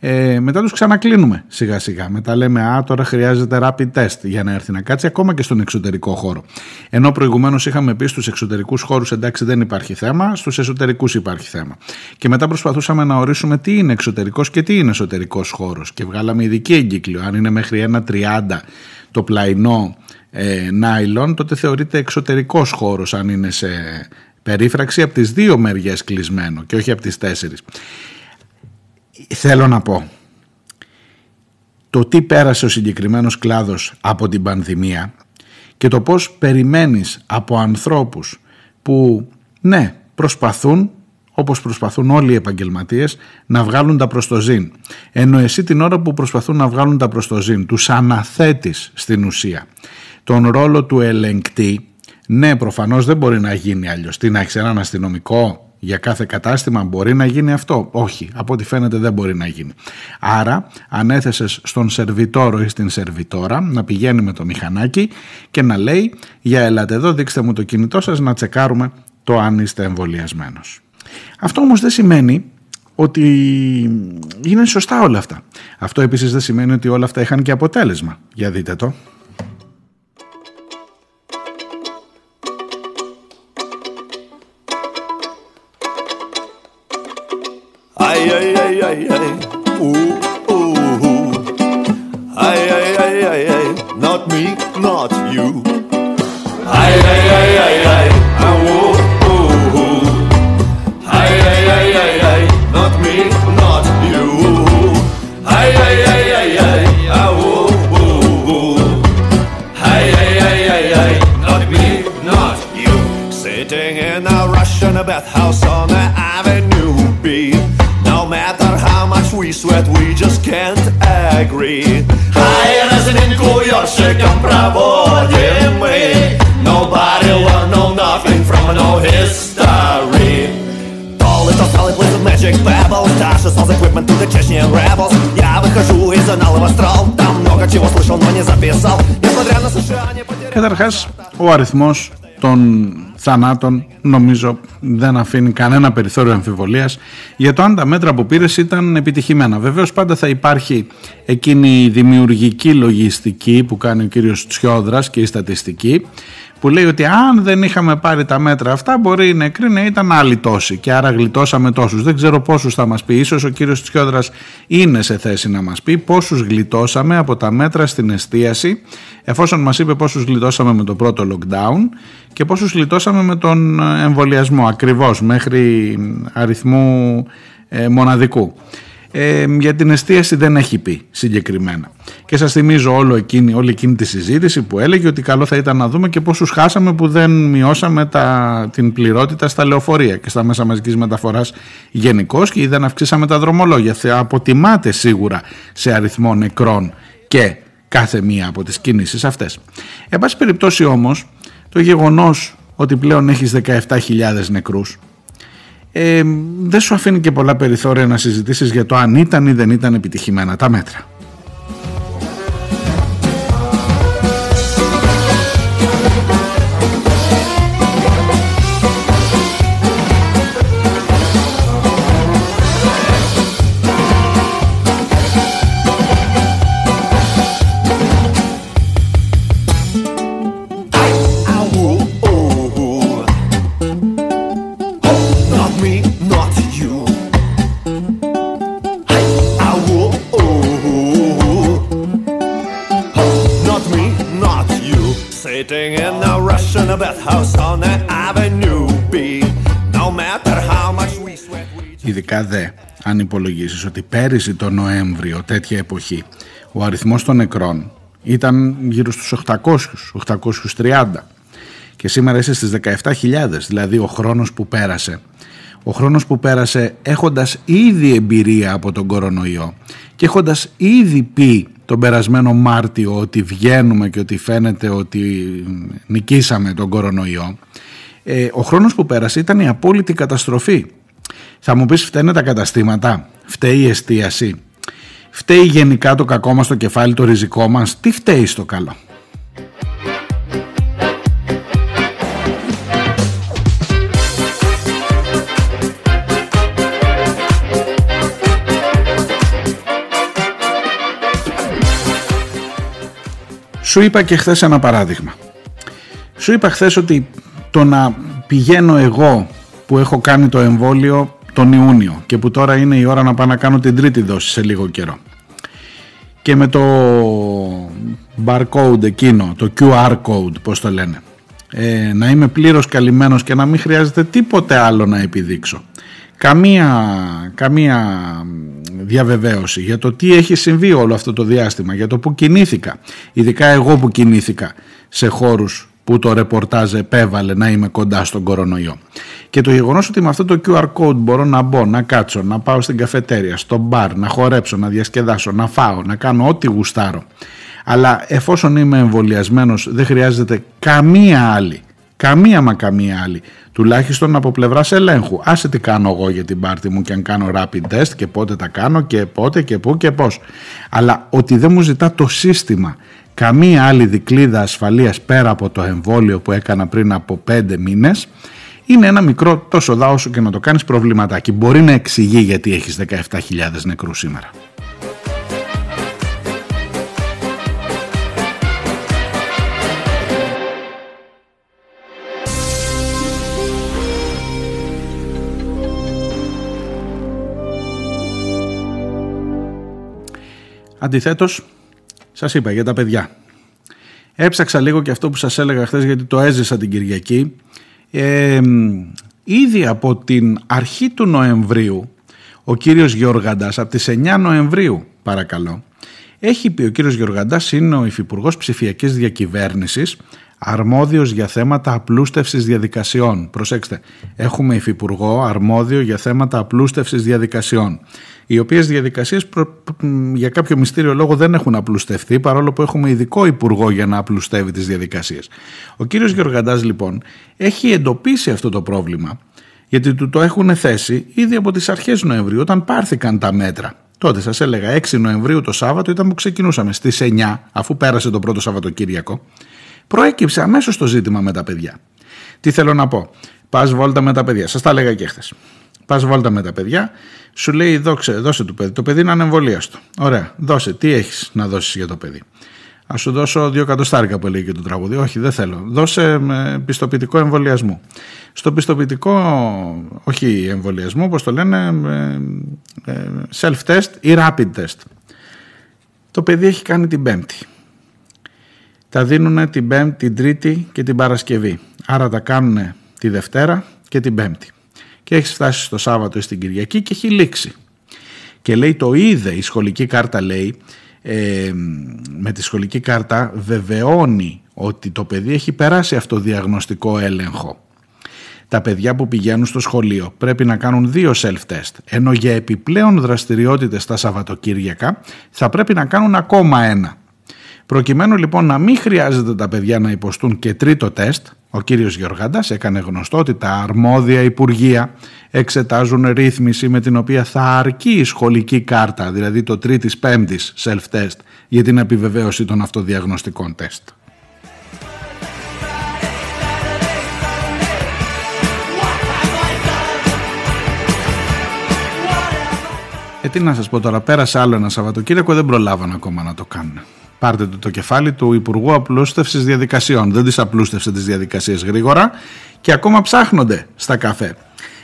Ε, μετά τους ξανακλίνουμε σιγά σιγά. Μετά λέμε α τώρα χρειάζεται rapid test για να έρθει να κάτσει ακόμα και στον εξωτερικό χώρο. Ενώ προηγουμένως είχαμε πει στους εξωτερικούς χώρους εντάξει δεν υπάρχει θέμα, στους εσωτερικούς υπάρχει θέμα. Και μετά προσπαθούσαμε να ορίσουμε τι είναι εξωτερικός και τι είναι εσωτερικός χώρος και βγάλαμε ειδική εγκύκλιο. Αν είναι μέχρι ένα 30 το πλαϊνό ε, νάιλον τότε θεωρείται εξωτερικός χώρος αν είναι σε περίφραξη από τις δύο μεριές κλεισμένο και όχι από τις τέσσερις θέλω να πω το τι πέρασε ο συγκεκριμένος κλάδος από την πανδημία και το πώς περιμένεις από ανθρώπους που ναι προσπαθούν όπως προσπαθούν όλοι οι επαγγελματίες να βγάλουν τα προς το ζήν. Ενώ εσύ την ώρα που προσπαθούν να βγάλουν τα προς το ζήν τους αναθέτεις στην ουσία τον ρόλο του ελεγκτή ναι προφανώς δεν μπορεί να γίνει αλλιώς. Τι να έχεις έναν αστυνομικό για κάθε κατάστημα μπορεί να γίνει αυτό. Όχι, από ό,τι φαίνεται δεν μπορεί να γίνει. Άρα ανέθεσες στον σερβιτόρο ή στην σερβιτόρα να πηγαίνει με το μηχανάκι και να λέει για ελάτε εδώ δείξτε μου το κινητό σας να τσεκάρουμε το αν είστε εμβολιασμένος. Αυτό όμως δεν σημαίνει ότι είναι σωστά όλα αυτά. Αυτό επίσης δεν σημαίνει ότι όλα αυτά είχαν και αποτέλεσμα. Για δείτε το. Καταρχάς, ο αριθμός των θανάτων νομίζω δεν αφήνει κανένα περιθώριο αμφιβολίας για το αν τα μέτρα που πήρες ήταν επιτυχημένα. Βεβαίως πάντα θα υπάρχει εκείνη η δημιουργική λογιστική που κάνει ο κύριος Τσιόδρας και η στατιστική που λέει ότι αν δεν είχαμε πάρει τα μέτρα αυτά μπορεί οι νεκροί να ήταν άλλοι τόσοι και άρα γλιτώσαμε τόσους. Δεν ξέρω πόσους θα μας πει, ίσως ο κύριος Τσιόδρας είναι σε θέση να μας πει πόσους γλιτώσαμε από τα μέτρα στην εστίαση εφόσον μας είπε πόσους γλιτώσαμε με το πρώτο lockdown και πόσους γλιτώσαμε με τον εμβολιασμό ακριβώς μέχρι αριθμού ε, μοναδικού ε, για την εστίαση δεν έχει πει συγκεκριμένα. Και σας θυμίζω όλο εκείνη, όλη εκείνη τη συζήτηση που έλεγε ότι καλό θα ήταν να δούμε και πόσους χάσαμε που δεν μειώσαμε τα, την πληρότητα στα λεωφορεία και στα μέσα μαζικής μεταφοράς γενικώ και δεν αυξήσαμε τα δρομολόγια. Θα αποτιμάται σίγουρα σε αριθμό νεκρών και κάθε μία από τις κινήσεις αυτές. Εν πάση περιπτώσει όμως το γεγονός ότι πλέον έχεις 17.000 νεκρούς ε, δεν σου αφήνει και πολλά περιθώρια να συζητήσεις για το αν ήταν ή δεν ήταν επιτυχημένα τα μέτρα. Ειδικά δε, αν υπολογίσεις ότι πέρυσι το Νοέμβριο, τέτοια εποχή, ο αριθμός των νεκρών ήταν γύρω στους 800, 830 και σήμερα είσαι στις 17.000, δηλαδή ο χρόνος που πέρασε. Ο χρόνος που πέρασε έχοντας ήδη εμπειρία από τον κορονοϊό και έχοντας ήδη πει τον περασμένο Μάρτιο ότι βγαίνουμε και ότι φαίνεται ότι νικήσαμε τον κορονοϊό ε, ο χρόνος που πέρασε ήταν η απόλυτη καταστροφή. Θα μου πεις φταίνε τα καταστήματα, φταίει η εστίαση, φταίει γενικά το κακό μας στο κεφάλι, το ριζικό μας, τι φταίει στο καλό; Σου είπα και χθες ένα παράδειγμα. Σου είπα χθες ότι το να πηγαίνω εγώ που έχω κάνει το εμβόλιο τον Ιούνιο και που τώρα είναι η ώρα να πάω να κάνω την τρίτη δόση σε λίγο καιρό και με το barcode εκείνο, το QR code πώς το λένε ε, να είμαι πλήρως καλυμμένος και να μην χρειάζεται τίποτε άλλο να επιδείξω καμία, καμία διαβεβαίωση για το τι έχει συμβεί όλο αυτό το διάστημα, για το που κινήθηκα, ειδικά εγώ που κινήθηκα σε χώρους που το ρεπορτάζ επέβαλε να είμαι κοντά στον κορονοϊό. Και το γεγονός ότι με αυτό το QR code μπορώ να μπω, να κάτσω, να πάω στην καφετέρια, στο μπαρ, να χορέψω, να διασκεδάσω, να φάω, να κάνω ό,τι γουστάρω. Αλλά εφόσον είμαι εμβολιασμένος, δεν χρειάζεται καμία άλλη, καμία μα καμία άλλη, τουλάχιστον από πλευράς ελέγχου. Άσε τι κάνω εγώ για την πάρτη μου και αν κάνω rapid test και πότε τα κάνω και πότε και πού και πώς. Αλλά ότι δεν μου ζητά το σύστημα καμία άλλη δικλίδα ασφαλείας πέρα από το εμβόλιο που έκανα πριν από πέντε μήνες είναι ένα μικρό τόσο δά όσο και να το κάνεις προβληματάκι. Μπορεί να εξηγεί γιατί έχεις 17.000 νεκρούς σήμερα. Αντιθέτως, σας είπα για τα παιδιά. Έψαξα λίγο και αυτό που σας έλεγα χθες γιατί το έζησα την Κυριακή. Ε, ήδη από την αρχή του Νοεμβρίου ο κύριος Γεωργαντάς, από τις 9 Νοεμβρίου παρακαλώ, έχει πει ο κύριος Γεωργαντάς είναι ο Υφυπουργός Ψηφιακής Διακυβέρνησης αρμόδιος για θέματα απλούστευσης διαδικασιών. Προσέξτε, έχουμε υφυπουργό αρμόδιο για θέματα απλούστευσης διαδικασιών. Οι οποίες διαδικασίες για κάποιο μυστήριο λόγο δεν έχουν απλουστευτεί, παρόλο που έχουμε ειδικό υπουργό για να απλουστεύει τις διαδικασίες. Ο κύριος Γεωργαντάς, λοιπόν, έχει εντοπίσει αυτό το πρόβλημα, γιατί του το έχουν θέσει ήδη από τις αρχές Νοεμβρίου, όταν πάρθηκαν τα μέτρα. Τότε σας έλεγα 6 Νοεμβρίου το Σάββατο ήταν που ξεκινούσαμε στις 9, αφού πέρασε το πρώτο Σαββατοκύριακο. Προέκυψε αμέσως το ζήτημα με τα παιδιά. Τι θέλω να πω; Πας βόλτα με τα παιδιά. Σας τα έλεγα και χθες. Πας βόλτα με τα παιδιά, σου λέει δώξε, δώσε του παιδί. Το παιδί είναι ανεμβολίαστο. Ωραία, δώσε. Τι έχεις να δώσεις για το παιδί; Α σου δώσω δύο εκατοστάρικα που λέει και το τραγούδι. Όχι, δεν θέλω. Δώσε με πιστοποιητικό εμβολιασμό. Στο πιστοποιητικό, όχι εμβολιασμό, όπως το λένε, self-test ή rapid test. Το παιδί έχει κάνει την Πέμπτη. Τα δίνουν την Πέμπτη, την Τρίτη και την Παρασκευή. Άρα τα κάνουν τη Δευτέρα και την Πέμπτη και έχεις φτάσει στο Σάββατο ή στην Κυριακή και έχει λήξει. Και λέει το είδε, η σχολική κάρτα λέει, ε, με τη σχολική κάρτα βεβαιώνει ότι το παιδί έχει περάσει αυτό διαγνωστικό έλεγχο. Τα παιδιά που πηγαίνουν στο σχολείο πρέπει να κάνουν δύο self-test, ενώ για επιπλέον δραστηριότητες στα Σαββατοκύριακα θα πρέπει να κάνουν ακόμα ένα. Προκειμένου λοιπόν να μην χρειάζεται τα παιδιά να υποστούν και τρίτο τεστ, ο κύριος Γεωργάντας έκανε γνωστό ότι τα αρμόδια υπουργεία εξετάζουν ρύθμιση με την οποία θα αρκεί η σχολική κάρτα, δηλαδή το τρίτης πέμπτης self-test, για την επιβεβαίωση των αυτοδιαγνωστικών τεστ. Ε, τι να σας πω τώρα, πέρασε άλλο ένα Σαββατοκύριακο, δεν προλάβαν ακόμα να το κάνουν. Πάρτε το, το κεφάλι του Υπουργού Απλούστευσης Διαδικασιών. Δεν τι απλούστευσε τις διαδικασίες γρήγορα και ακόμα ψάχνονται στα καφέ.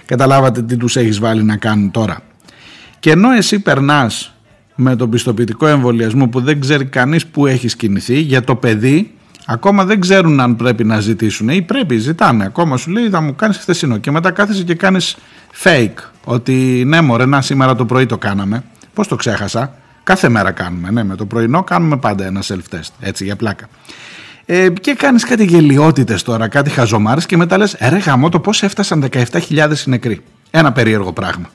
Καταλάβατε τι τους έχεις βάλει να κάνουν τώρα. Και ενώ εσύ περνάς με τον πιστοποιητικό εμβολιασμό που δεν ξέρει κανείς που έχει κινηθεί για το παιδί, ακόμα δεν ξέρουν αν πρέπει να ζητήσουν ή πρέπει, ζητάνε. Ακόμα σου λέει θα μου κάνεις χθεσινό και μετά κάθεσαι και κάνεις fake. Ότι ναι, μωρέ, να σήμερα το πρωί το κάναμε. Πώς το ξέχασα; Κάθε μέρα κάνουμε, ναι, με το πρωινό κάνουμε πάντα ένα self-test, έτσι για πλάκα. Ε, και κάνεις κάτι γελιότητες τώρα, κάτι χαζομάρες και μετά λες, «Ε, ρε γαμώ το πώς έφτασαν 17.000 νεκροί. Ένα περίεργο πράγμα.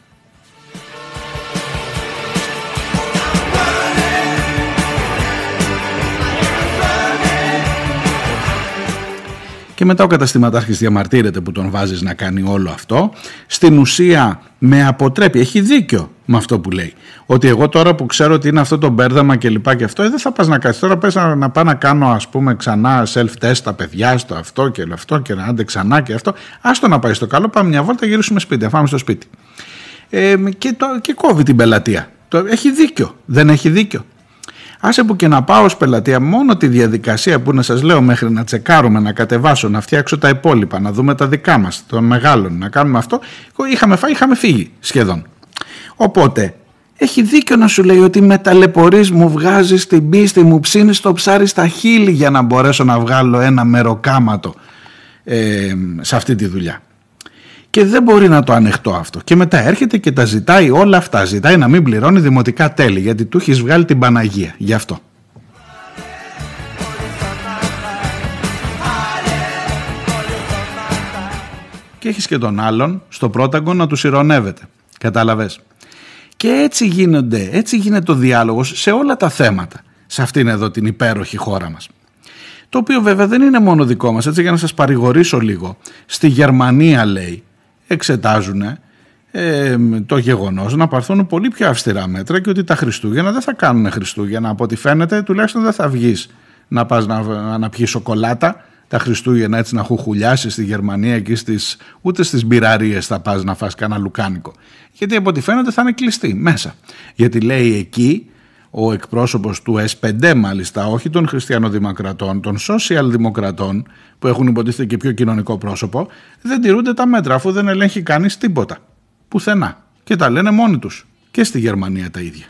Και μετά ο καταστηματάρχης διαμαρτύρεται που τον βάζεις να κάνει όλο αυτό. Στην ουσία με αποτρέπει, έχει δίκιο με αυτό που λέει. Ότι εγώ τώρα που ξέρω ότι είναι αυτό το μπέρδαμα και λοιπά και αυτό, ε, δεν θα πας να κάνεις. Τώρα πες να, να πάω να κάνω ας πούμε ξανά self-test στα παιδιά, στο αυτό και αυτό και να άντε ξανά και αυτό. Άστο να πάει στο καλό, πάμε μια βόλτα, γυρίσουμε σπίτι, να πάμε στο σπίτι. Ε, και, το, και κόβει την πελατεία. Το, έχει δίκιο, δεν έχει δίκιο. Άσε που και να πάω ως πελατεία μόνο τη διαδικασία που να σας λέω μέχρι να τσεκάρουμε, να κατεβάσω, να φτιάξω τα υπόλοιπα, να δούμε τα δικά μας, των μεγάλων, να κάνουμε αυτό, είχαμε φάει, είχαμε φύγει σχεδόν. Οπότε έχει δίκιο να σου λέει ότι με ταλαιπωρείς μου βγάζεις την πίστη μου ψήνεις το ψάρι στα χείλη για να μπορέσω να βγάλω ένα μεροκάματο ε, σε αυτή τη δουλειά και δεν μπορεί να το ανεχτώ αυτό. Και μετά έρχεται και τα ζητάει όλα αυτά. Ζητάει να μην πληρώνει δημοτικά τέλη γιατί του έχεις βγάλει την Παναγία. Γι' αυτό. Και έχεις και τον άλλον στο πρόταγκο να τους ηρωνεύεται. Κατάλαβες. Και έτσι γίνονται, έτσι γίνεται το διάλογος σε όλα τα θέματα. Σε αυτήν εδώ την υπέροχη χώρα μας. Το οποίο βέβαια δεν είναι μόνο δικό μας, έτσι για να σας παρηγορήσω λίγο. Στη Γερμανία λέει εξετάζουν ε, το γεγονός να πάρθουν πολύ πιο αυστηρά μέτρα και ότι τα Χριστούγεννα δεν θα κάνουν Χριστούγεννα. Από ό,τι φαίνεται τουλάχιστον δεν θα βγεις να πας να, να πιεις σοκολάτα τα Χριστούγεννα έτσι να χουχουλιάσεις στη Γερμανία και στις, ούτε στις μπειραρίες θα πας να φας κανένα λουκάνικο. Γιατί από ό,τι φαίνεται θα είναι κλειστή μέσα. Γιατί λέει εκεί ο εκπρόσωπος του S5 μάλιστα, όχι των χριστιανοδημοκρατών, των σοσιαλδημοκρατών που έχουν υποτίθεται και πιο κοινωνικό πρόσωπο, δεν τηρούνται τα μέτρα αφού δεν ελέγχει κανείς τίποτα. Πουθενά. Και τα λένε μόνοι τους. Και στη Γερμανία τα ίδια.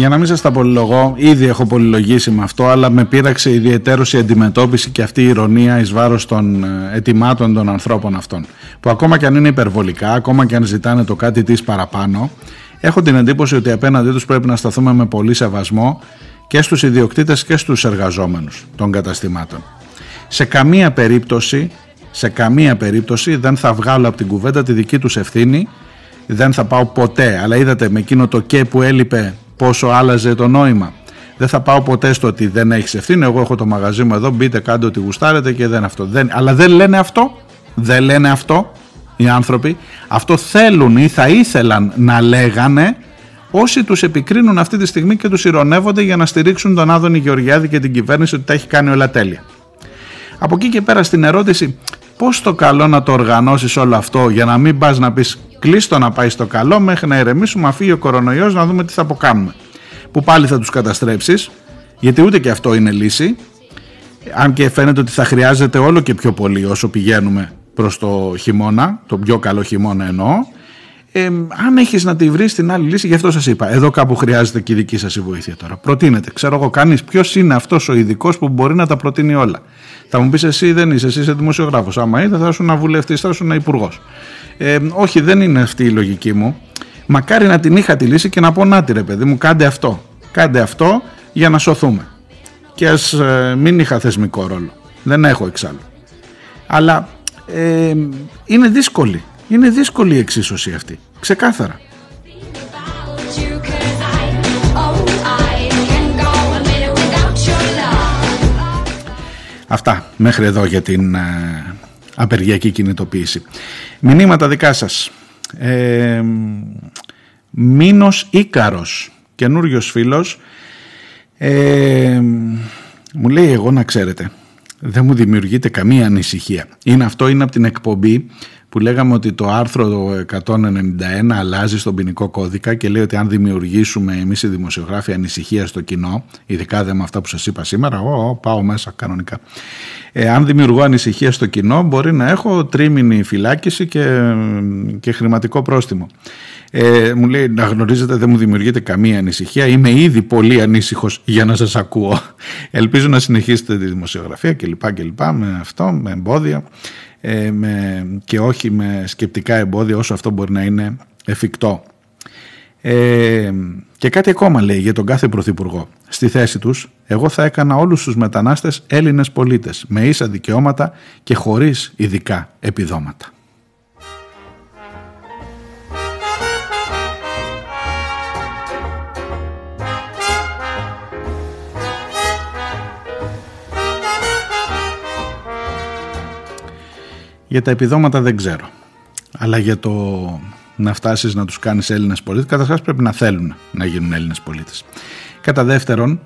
Για να μην σας τα πολυλογώ, ήδη έχω πολυλογήσει με αυτό, αλλά με πείραξε ιδιαίτερω η αντιμετώπιση και αυτή η ηρωνία εις βάρος των ε, ετοιμάτων των ανθρώπων αυτών. Που ακόμα και αν είναι υπερβολικά, ακόμα και αν ζητάνε το κάτι της παραπάνω, έχω την εντύπωση ότι απέναντί τους πρέπει να σταθούμε με πολύ σεβασμό και στους ιδιοκτήτες και στους εργαζόμενους των καταστημάτων. Σε καμία περίπτωση, σε καμία περίπτωση δεν θα βγάλω από την κουβέντα τη δική τους ευθύνη, δεν θα πάω ποτέ, αλλά είδατε με εκείνο το και που έλειπε πόσο άλλαζε το νόημα. Δεν θα πάω ποτέ στο ότι δεν έχεις ευθύνη. Εγώ έχω το μαγαζί μου εδώ. Μπείτε, κάντε ό,τι γουστάρετε και δεν αυτό. Δεν, αλλά δεν λένε αυτό. Δεν λένε αυτό οι άνθρωποι. Αυτό θέλουν ή θα ήθελαν να λέγανε όσοι τους επικρίνουν αυτή τη στιγμή και τους ηρωνεύονται για να στηρίξουν τον Άδωνη Γεωργιάδη και την κυβέρνηση ότι τα έχει κάνει όλα τέλεια. Από εκεί και πέρα στην ερώτηση πώς το καλό να το οργανώσεις όλο αυτό για να μην πας να πεις κλείστο να πάει στο καλό μέχρι να ηρεμήσουμε, να φύγει ο κορονοϊός να δούμε τι θα αποκάνουμε. Που πάλι θα τους καταστρέψεις γιατί ούτε και αυτό είναι λύση αν και φαίνεται ότι θα χρειάζεται όλο και πιο πολύ όσο πηγαίνουμε προς το χειμώνα, το πιο καλό χειμώνα εννοώ ε, αν έχεις να τη βρεις την άλλη λύση, γι' αυτό σας είπα. Εδώ κάπου χρειάζεται και η δική σας βοήθεια τώρα. Προτείνετε. Ξέρω εγώ, κανείς ποιος είναι αυτός ο ειδικός που μπορεί να τα προτείνει όλα; Θα μου πεις εσύ δεν είσαι, εσύ είσαι δημοσιογράφος. Άμα είδε, θα σου να βουλευτής, θα σου να υπουργός. Ε, όχι, δεν είναι αυτή η λογική μου. Μακάρι να την είχα τη λύση και να πω να τη ρε παιδί μου, κάντε αυτό. Κάντε αυτό για να σωθούμε. Και ας ε, μην είχα θεσμικό ρόλο. Δεν έχω εξάλλου. Αλλά ε, είναι δύσκολη είναι δύσκολη η εξίσωση αυτή. Ξεκάθαρα. Αυτά μέχρι εδώ για την ε, απεργιακή κινητοποίηση. Μηνύματα δικά σας. Ε, Μήνος Ίκαρος, καινούριος φίλος, ε, μου λέει εγώ να ξέρετε, δεν μου δημιουργείται καμία ανησυχία. Είναι αυτό, είναι από την εκπομπή που λέγαμε ότι το άρθρο 191 αλλάζει στον ποινικό κώδικα και λέει ότι αν δημιουργήσουμε εμείς οι δημοσιογράφοι ανησυχία στο κοινό, ειδικά δε με αυτά που σας είπα σήμερα, ο, πάω μέσα κανονικά. Ε, αν δημιουργώ ανησυχία στο κοινό, μπορεί να έχω τρίμηνη φυλάκιση και, και χρηματικό πρόστιμο. Ε, μου λέει να γνωρίζετε δεν μου δημιουργείται καμία ανησυχία είμαι ήδη πολύ ανήσυχος για να σας ακούω ελπίζω να συνεχίσετε τη δημοσιογραφία κλπ, κλπ με αυτό, με εμπόδια ε, με, και όχι με σκεπτικά εμπόδια όσο αυτό μπορεί να είναι εφικτό. Ε, και κάτι ακόμα λέει για τον κάθε πρωθυπουργό. Στη θέση τους, εγώ θα έκανα όλους τους μετανάστες Έλληνες πολίτες με ίσα δικαιώματα και χωρίς ειδικά επιδόματα. Για τα επιδόματα δεν ξέρω. Αλλά για το να φτάσεις να τους κάνεις Έλληνες πολίτες, καταρχάς πρέπει να θέλουν να γίνουν Έλληνες πολίτες. Κατά δεύτερον,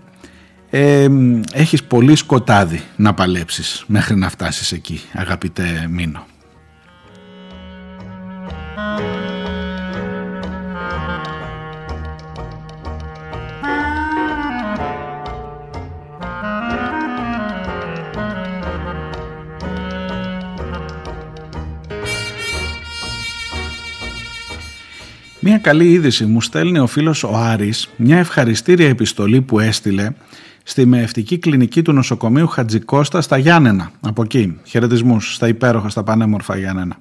ε, έχεις πολύ σκοτάδι να παλέψεις μέχρι να φτάσεις εκεί, αγαπητέ Μίνο. Μια καλή είδηση μου στέλνει ο φίλος ο Άρης μια ευχαριστήρια επιστολή που έστειλε στη μεευτική κλινική του νοσοκομείου Χατζικώστα στα Γιάννενα. Από εκεί. Χαιρετισμούς στα υπέροχα, στα πανέμορφα Γιάννενα.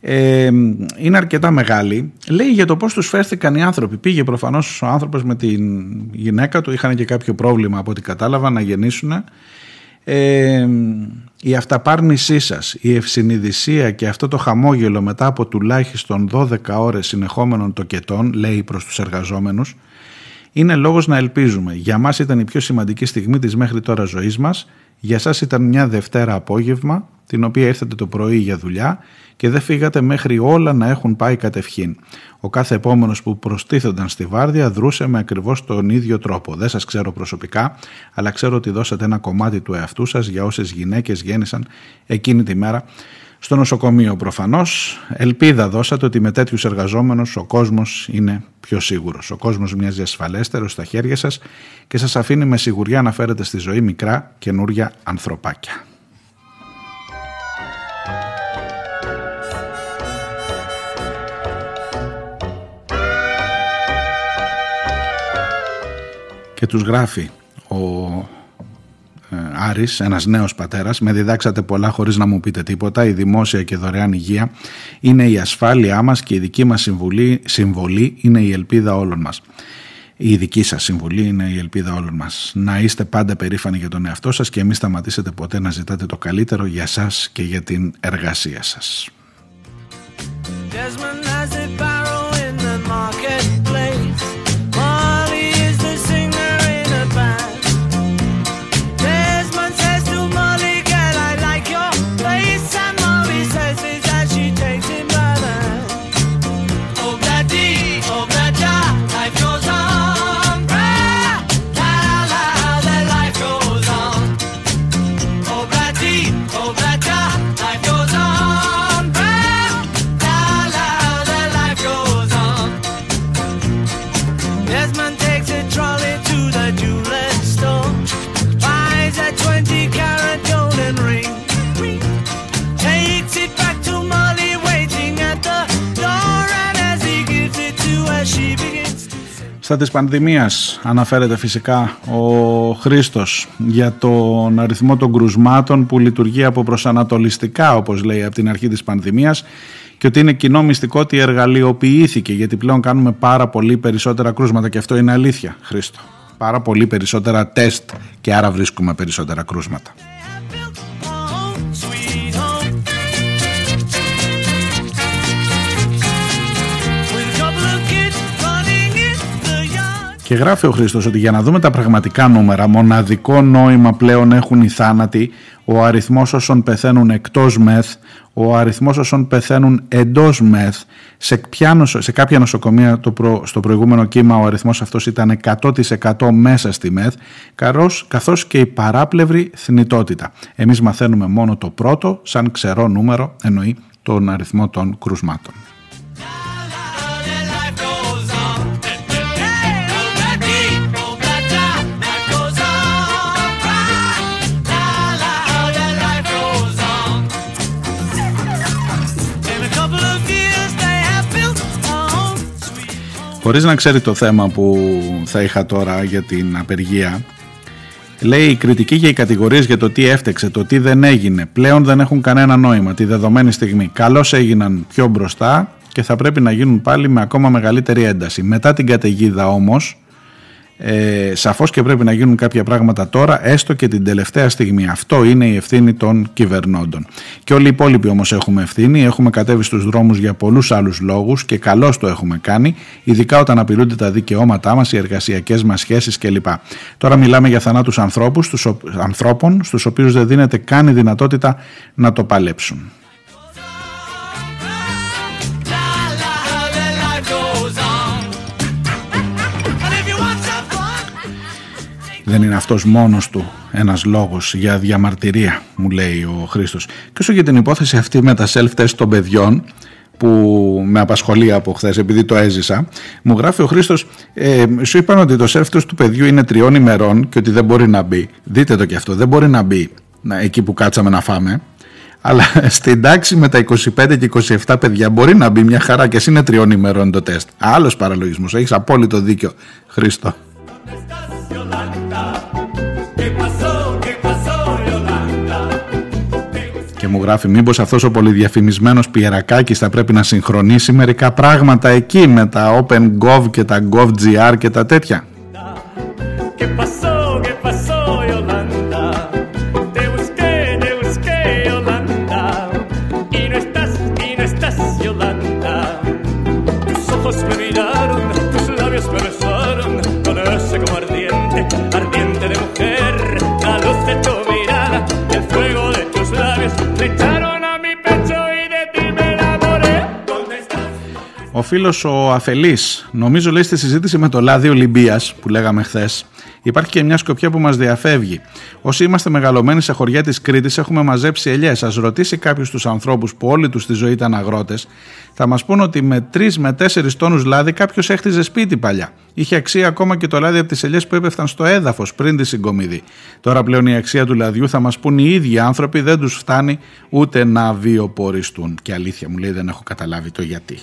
Ε, είναι αρκετά μεγάλη. Λέει για το πώς τους φέρθηκαν οι άνθρωποι. Πήγε προφανώς ο άνθρωπος με την γυναίκα του. Είχαν και κάποιο πρόβλημα από ό,τι κατάλαβα να γεννήσουν ε, η αυταπάρνησή σας, η ευσυνειδησία και αυτό το χαμόγελο μετά από τουλάχιστον 12 ώρες συνεχόμενων τοκετών, λέει προς τους εργαζόμενους, είναι λόγος να ελπίζουμε. Για μας ήταν η πιο σημαντική στιγμή της μέχρι τώρα ζωής μας, για σας ήταν μια Δευτέρα απόγευμα, την οποία ήρθατε το πρωί για δουλειά και δεν φύγατε μέχρι όλα να έχουν πάει κατευχήν. Ο κάθε επόμενος που προστίθονταν στη βάρδια δρούσε με ακριβώς τον ίδιο τρόπο. Δεν σας ξέρω προσωπικά, αλλά ξέρω ότι δώσατε ένα κομμάτι του εαυτού σας για όσες γυναίκες γέννησαν εκείνη τη μέρα στο νοσοκομείο. Προφανώς, ελπίδα δώσατε ότι με τέτοιους εργαζόμενους ο κόσμος είναι πιο σίγουρος. Ο κόσμος μοιάζει ασφαλέστερο στα χέρια σας και σας αφήνει με σιγουριά να φέρετε στη ζωή μικρά καινούρια ανθρωπάκια. Και τους γράφει ο ε, Άρης, ένας νέος πατέρας, με διδάξατε πολλά χωρίς να μου πείτε τίποτα, η δημόσια και δωρεάν υγεία είναι η ασφάλειά μας και η δική μας συμβολή, συμβολή είναι η ελπίδα όλων μας. Η δική σας συμβολή είναι η ελπίδα όλων μας. Να είστε πάντα περήφανοι για τον εαυτό σας και μην σταματήσετε ποτέ να ζητάτε το καλύτερο για σας και για την εργασία σας. Στα της πανδημίας αναφέρεται φυσικά ο Χρήστος για τον αριθμό των κρουσμάτων που λειτουργεί από προσανατολιστικά όπως λέει από την αρχή της πανδημίας και ότι είναι κοινό μυστικό ότι εργαλειοποιήθηκε γιατί πλέον κάνουμε πάρα πολύ περισσότερα κρούσματα και αυτό είναι αλήθεια Χρήστο. Πάρα πολύ περισσότερα τεστ και άρα βρίσκουμε περισσότερα κρούσματα. Και γράφει ο Χρήστος ότι για να δούμε τα πραγματικά νούμερα, μοναδικό νόημα πλέον έχουν οι θάνατοι, ο αριθμός όσων πεθαίνουν εκτός μεθ, ο αριθμός όσων πεθαίνουν εντός μεθ. Σε, σε κάποια νοσοκομεία το προ, στο προηγούμενο κύμα ο αριθμός αυτός ήταν 100% μέσα στη μεθ, καθώς, καθώς και η παράπλευρη θνητότητα. Εμείς μαθαίνουμε μόνο το πρώτο, σαν ξερό νούμερο, εννοεί τον αριθμό των κρουσμάτων. Χωρίς να ξέρει το θέμα που θα είχα τώρα για την απεργία λέει η κριτική και οι κατηγορίες για το τι έφτεξε, το τι δεν έγινε πλέον δεν έχουν κανένα νόημα τη δεδομένη στιγμή. Καλώς έγιναν πιο μπροστά και θα πρέπει να γίνουν πάλι με ακόμα μεγαλύτερη ένταση. Μετά την καταιγίδα όμως ε, σαφώς και πρέπει να γίνουν κάποια πράγματα τώρα έστω και την τελευταία στιγμή. Αυτό είναι η ευθύνη των κυβερνώντων. Και όλοι οι υπόλοιποι όμως έχουμε ευθύνη. Έχουμε κατέβει στους δρόμους για πολλούς άλλους λόγους και καλώς το έχουμε κάνει ειδικά όταν απειλούνται τα δικαιώματά μας οι εργασιακές μας σχέσεις κλπ. Τώρα μιλάμε για θανάτους ανθρώπους, στους, ανθρώπων στους οποίους δεν δίνεται καν η δυνατότητα να το παλέψουν Δεν είναι αυτός μόνος του ένας λόγος για διαμαρτυρία, μου λέει ο Χρήστος. Και όσο για την υπόθεση αυτή με τα self-test των παιδιών, που με απασχολεί από χθες επειδή το έζησα, μου γράφει ο Χρήστος, ε, σου είπαν ότι το self-test του παιδιού είναι τριών ημερών και ότι δεν μπορεί να μπει. Δείτε το και αυτό, δεν μπορεί να μπει εκεί που κάτσαμε να φάμε. Αλλά [LAUGHS] στην τάξη με τα 25 και 27 παιδιά μπορεί να μπει μια χαρά και εσύ είναι τριών ημερών το τεστ. Άλλος παραλογισμός. Έχεις απόλυτο δίκιο, Χρήστο. Και μου γράφει μήπως αυτός ο πολυδιαφημισμένος Πιερακάκης θα πρέπει να συγχρονίσει μερικά πράγματα εκεί με τα OpenGov και τα GovGR και τα τέτοια; Ο φίλος ο Αφελής, νομίζω λέει στη συζήτηση με το λάδι Ολυμπίας που λέγαμε χθες. Υπάρχει και μια σκοπιά που μας διαφεύγει. Όσοι είμαστε μεγαλωμένοι σε χωριά της Κρήτης, έχουμε μαζέψει ελιές. Α ρωτήσει κάποιος τους ανθρώπους που όλη τους τη ζωή ήταν αγρότες, θα μας πούν ότι με 3 με 4 τόνους λάδι κάποιος έχτιζε σπίτι παλιά. Είχε αξία ακόμα και το λάδι από τις ελιές που έπεφταν στο έδαφος πριν τη συγκομιδή. Τώρα πλέον η αξία του λαδιού θα μας πούν οι ίδιοι άνθρωποι, δεν τους φτάνει ούτε να βιοποριστούν. Και αλήθεια μου λέει δεν έχω καταλάβει το γιατί.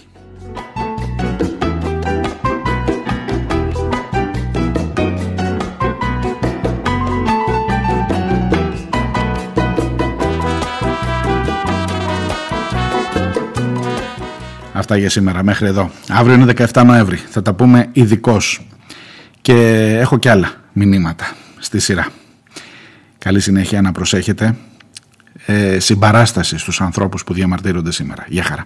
Αυτά για σήμερα μέχρι εδώ. Αύριο είναι 17 Νοέμβρη. Θα τα πούμε ειδικώς. Και έχω και άλλα μηνύματα στη σειρά. Καλή συνέχεια να προσέχετε. Ε, συμπαράσταση στους ανθρώπους που διαμαρτύρονται σήμερα. Γεια χαρά.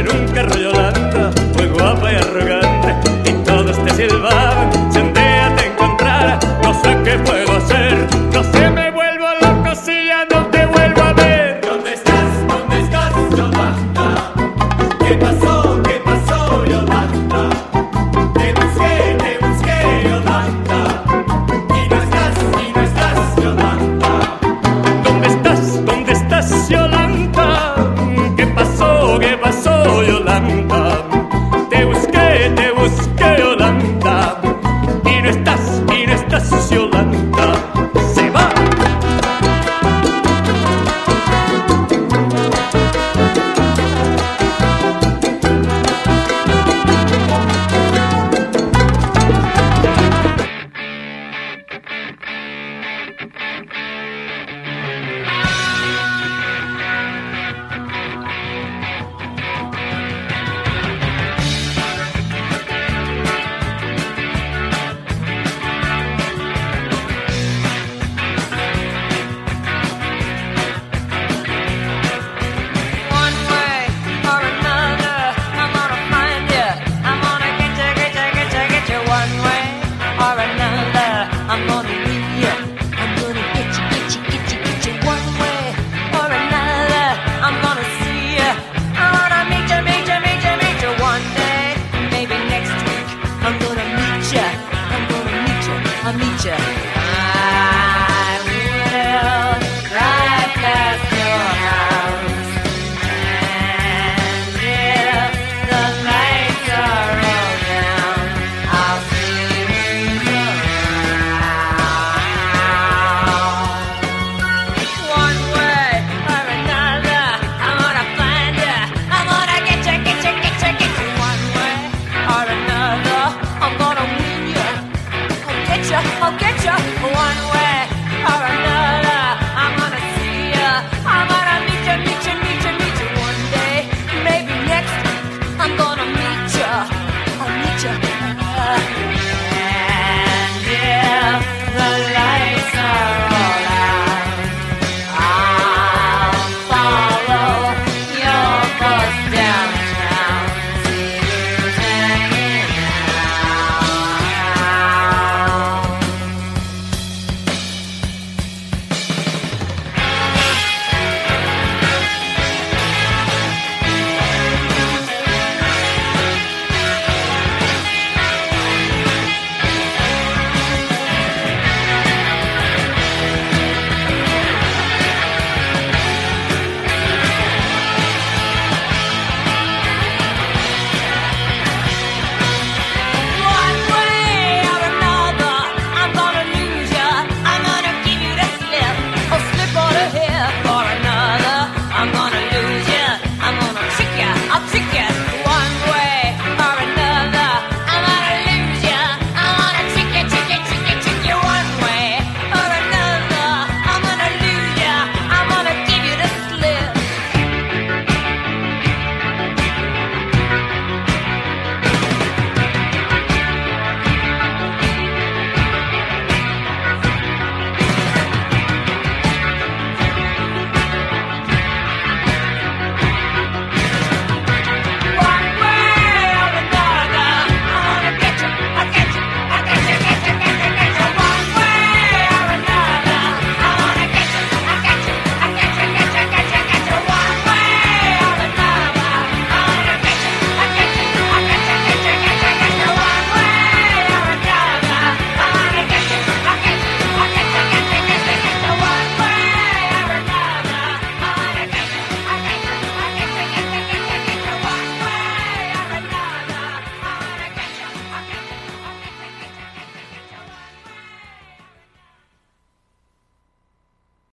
En un carro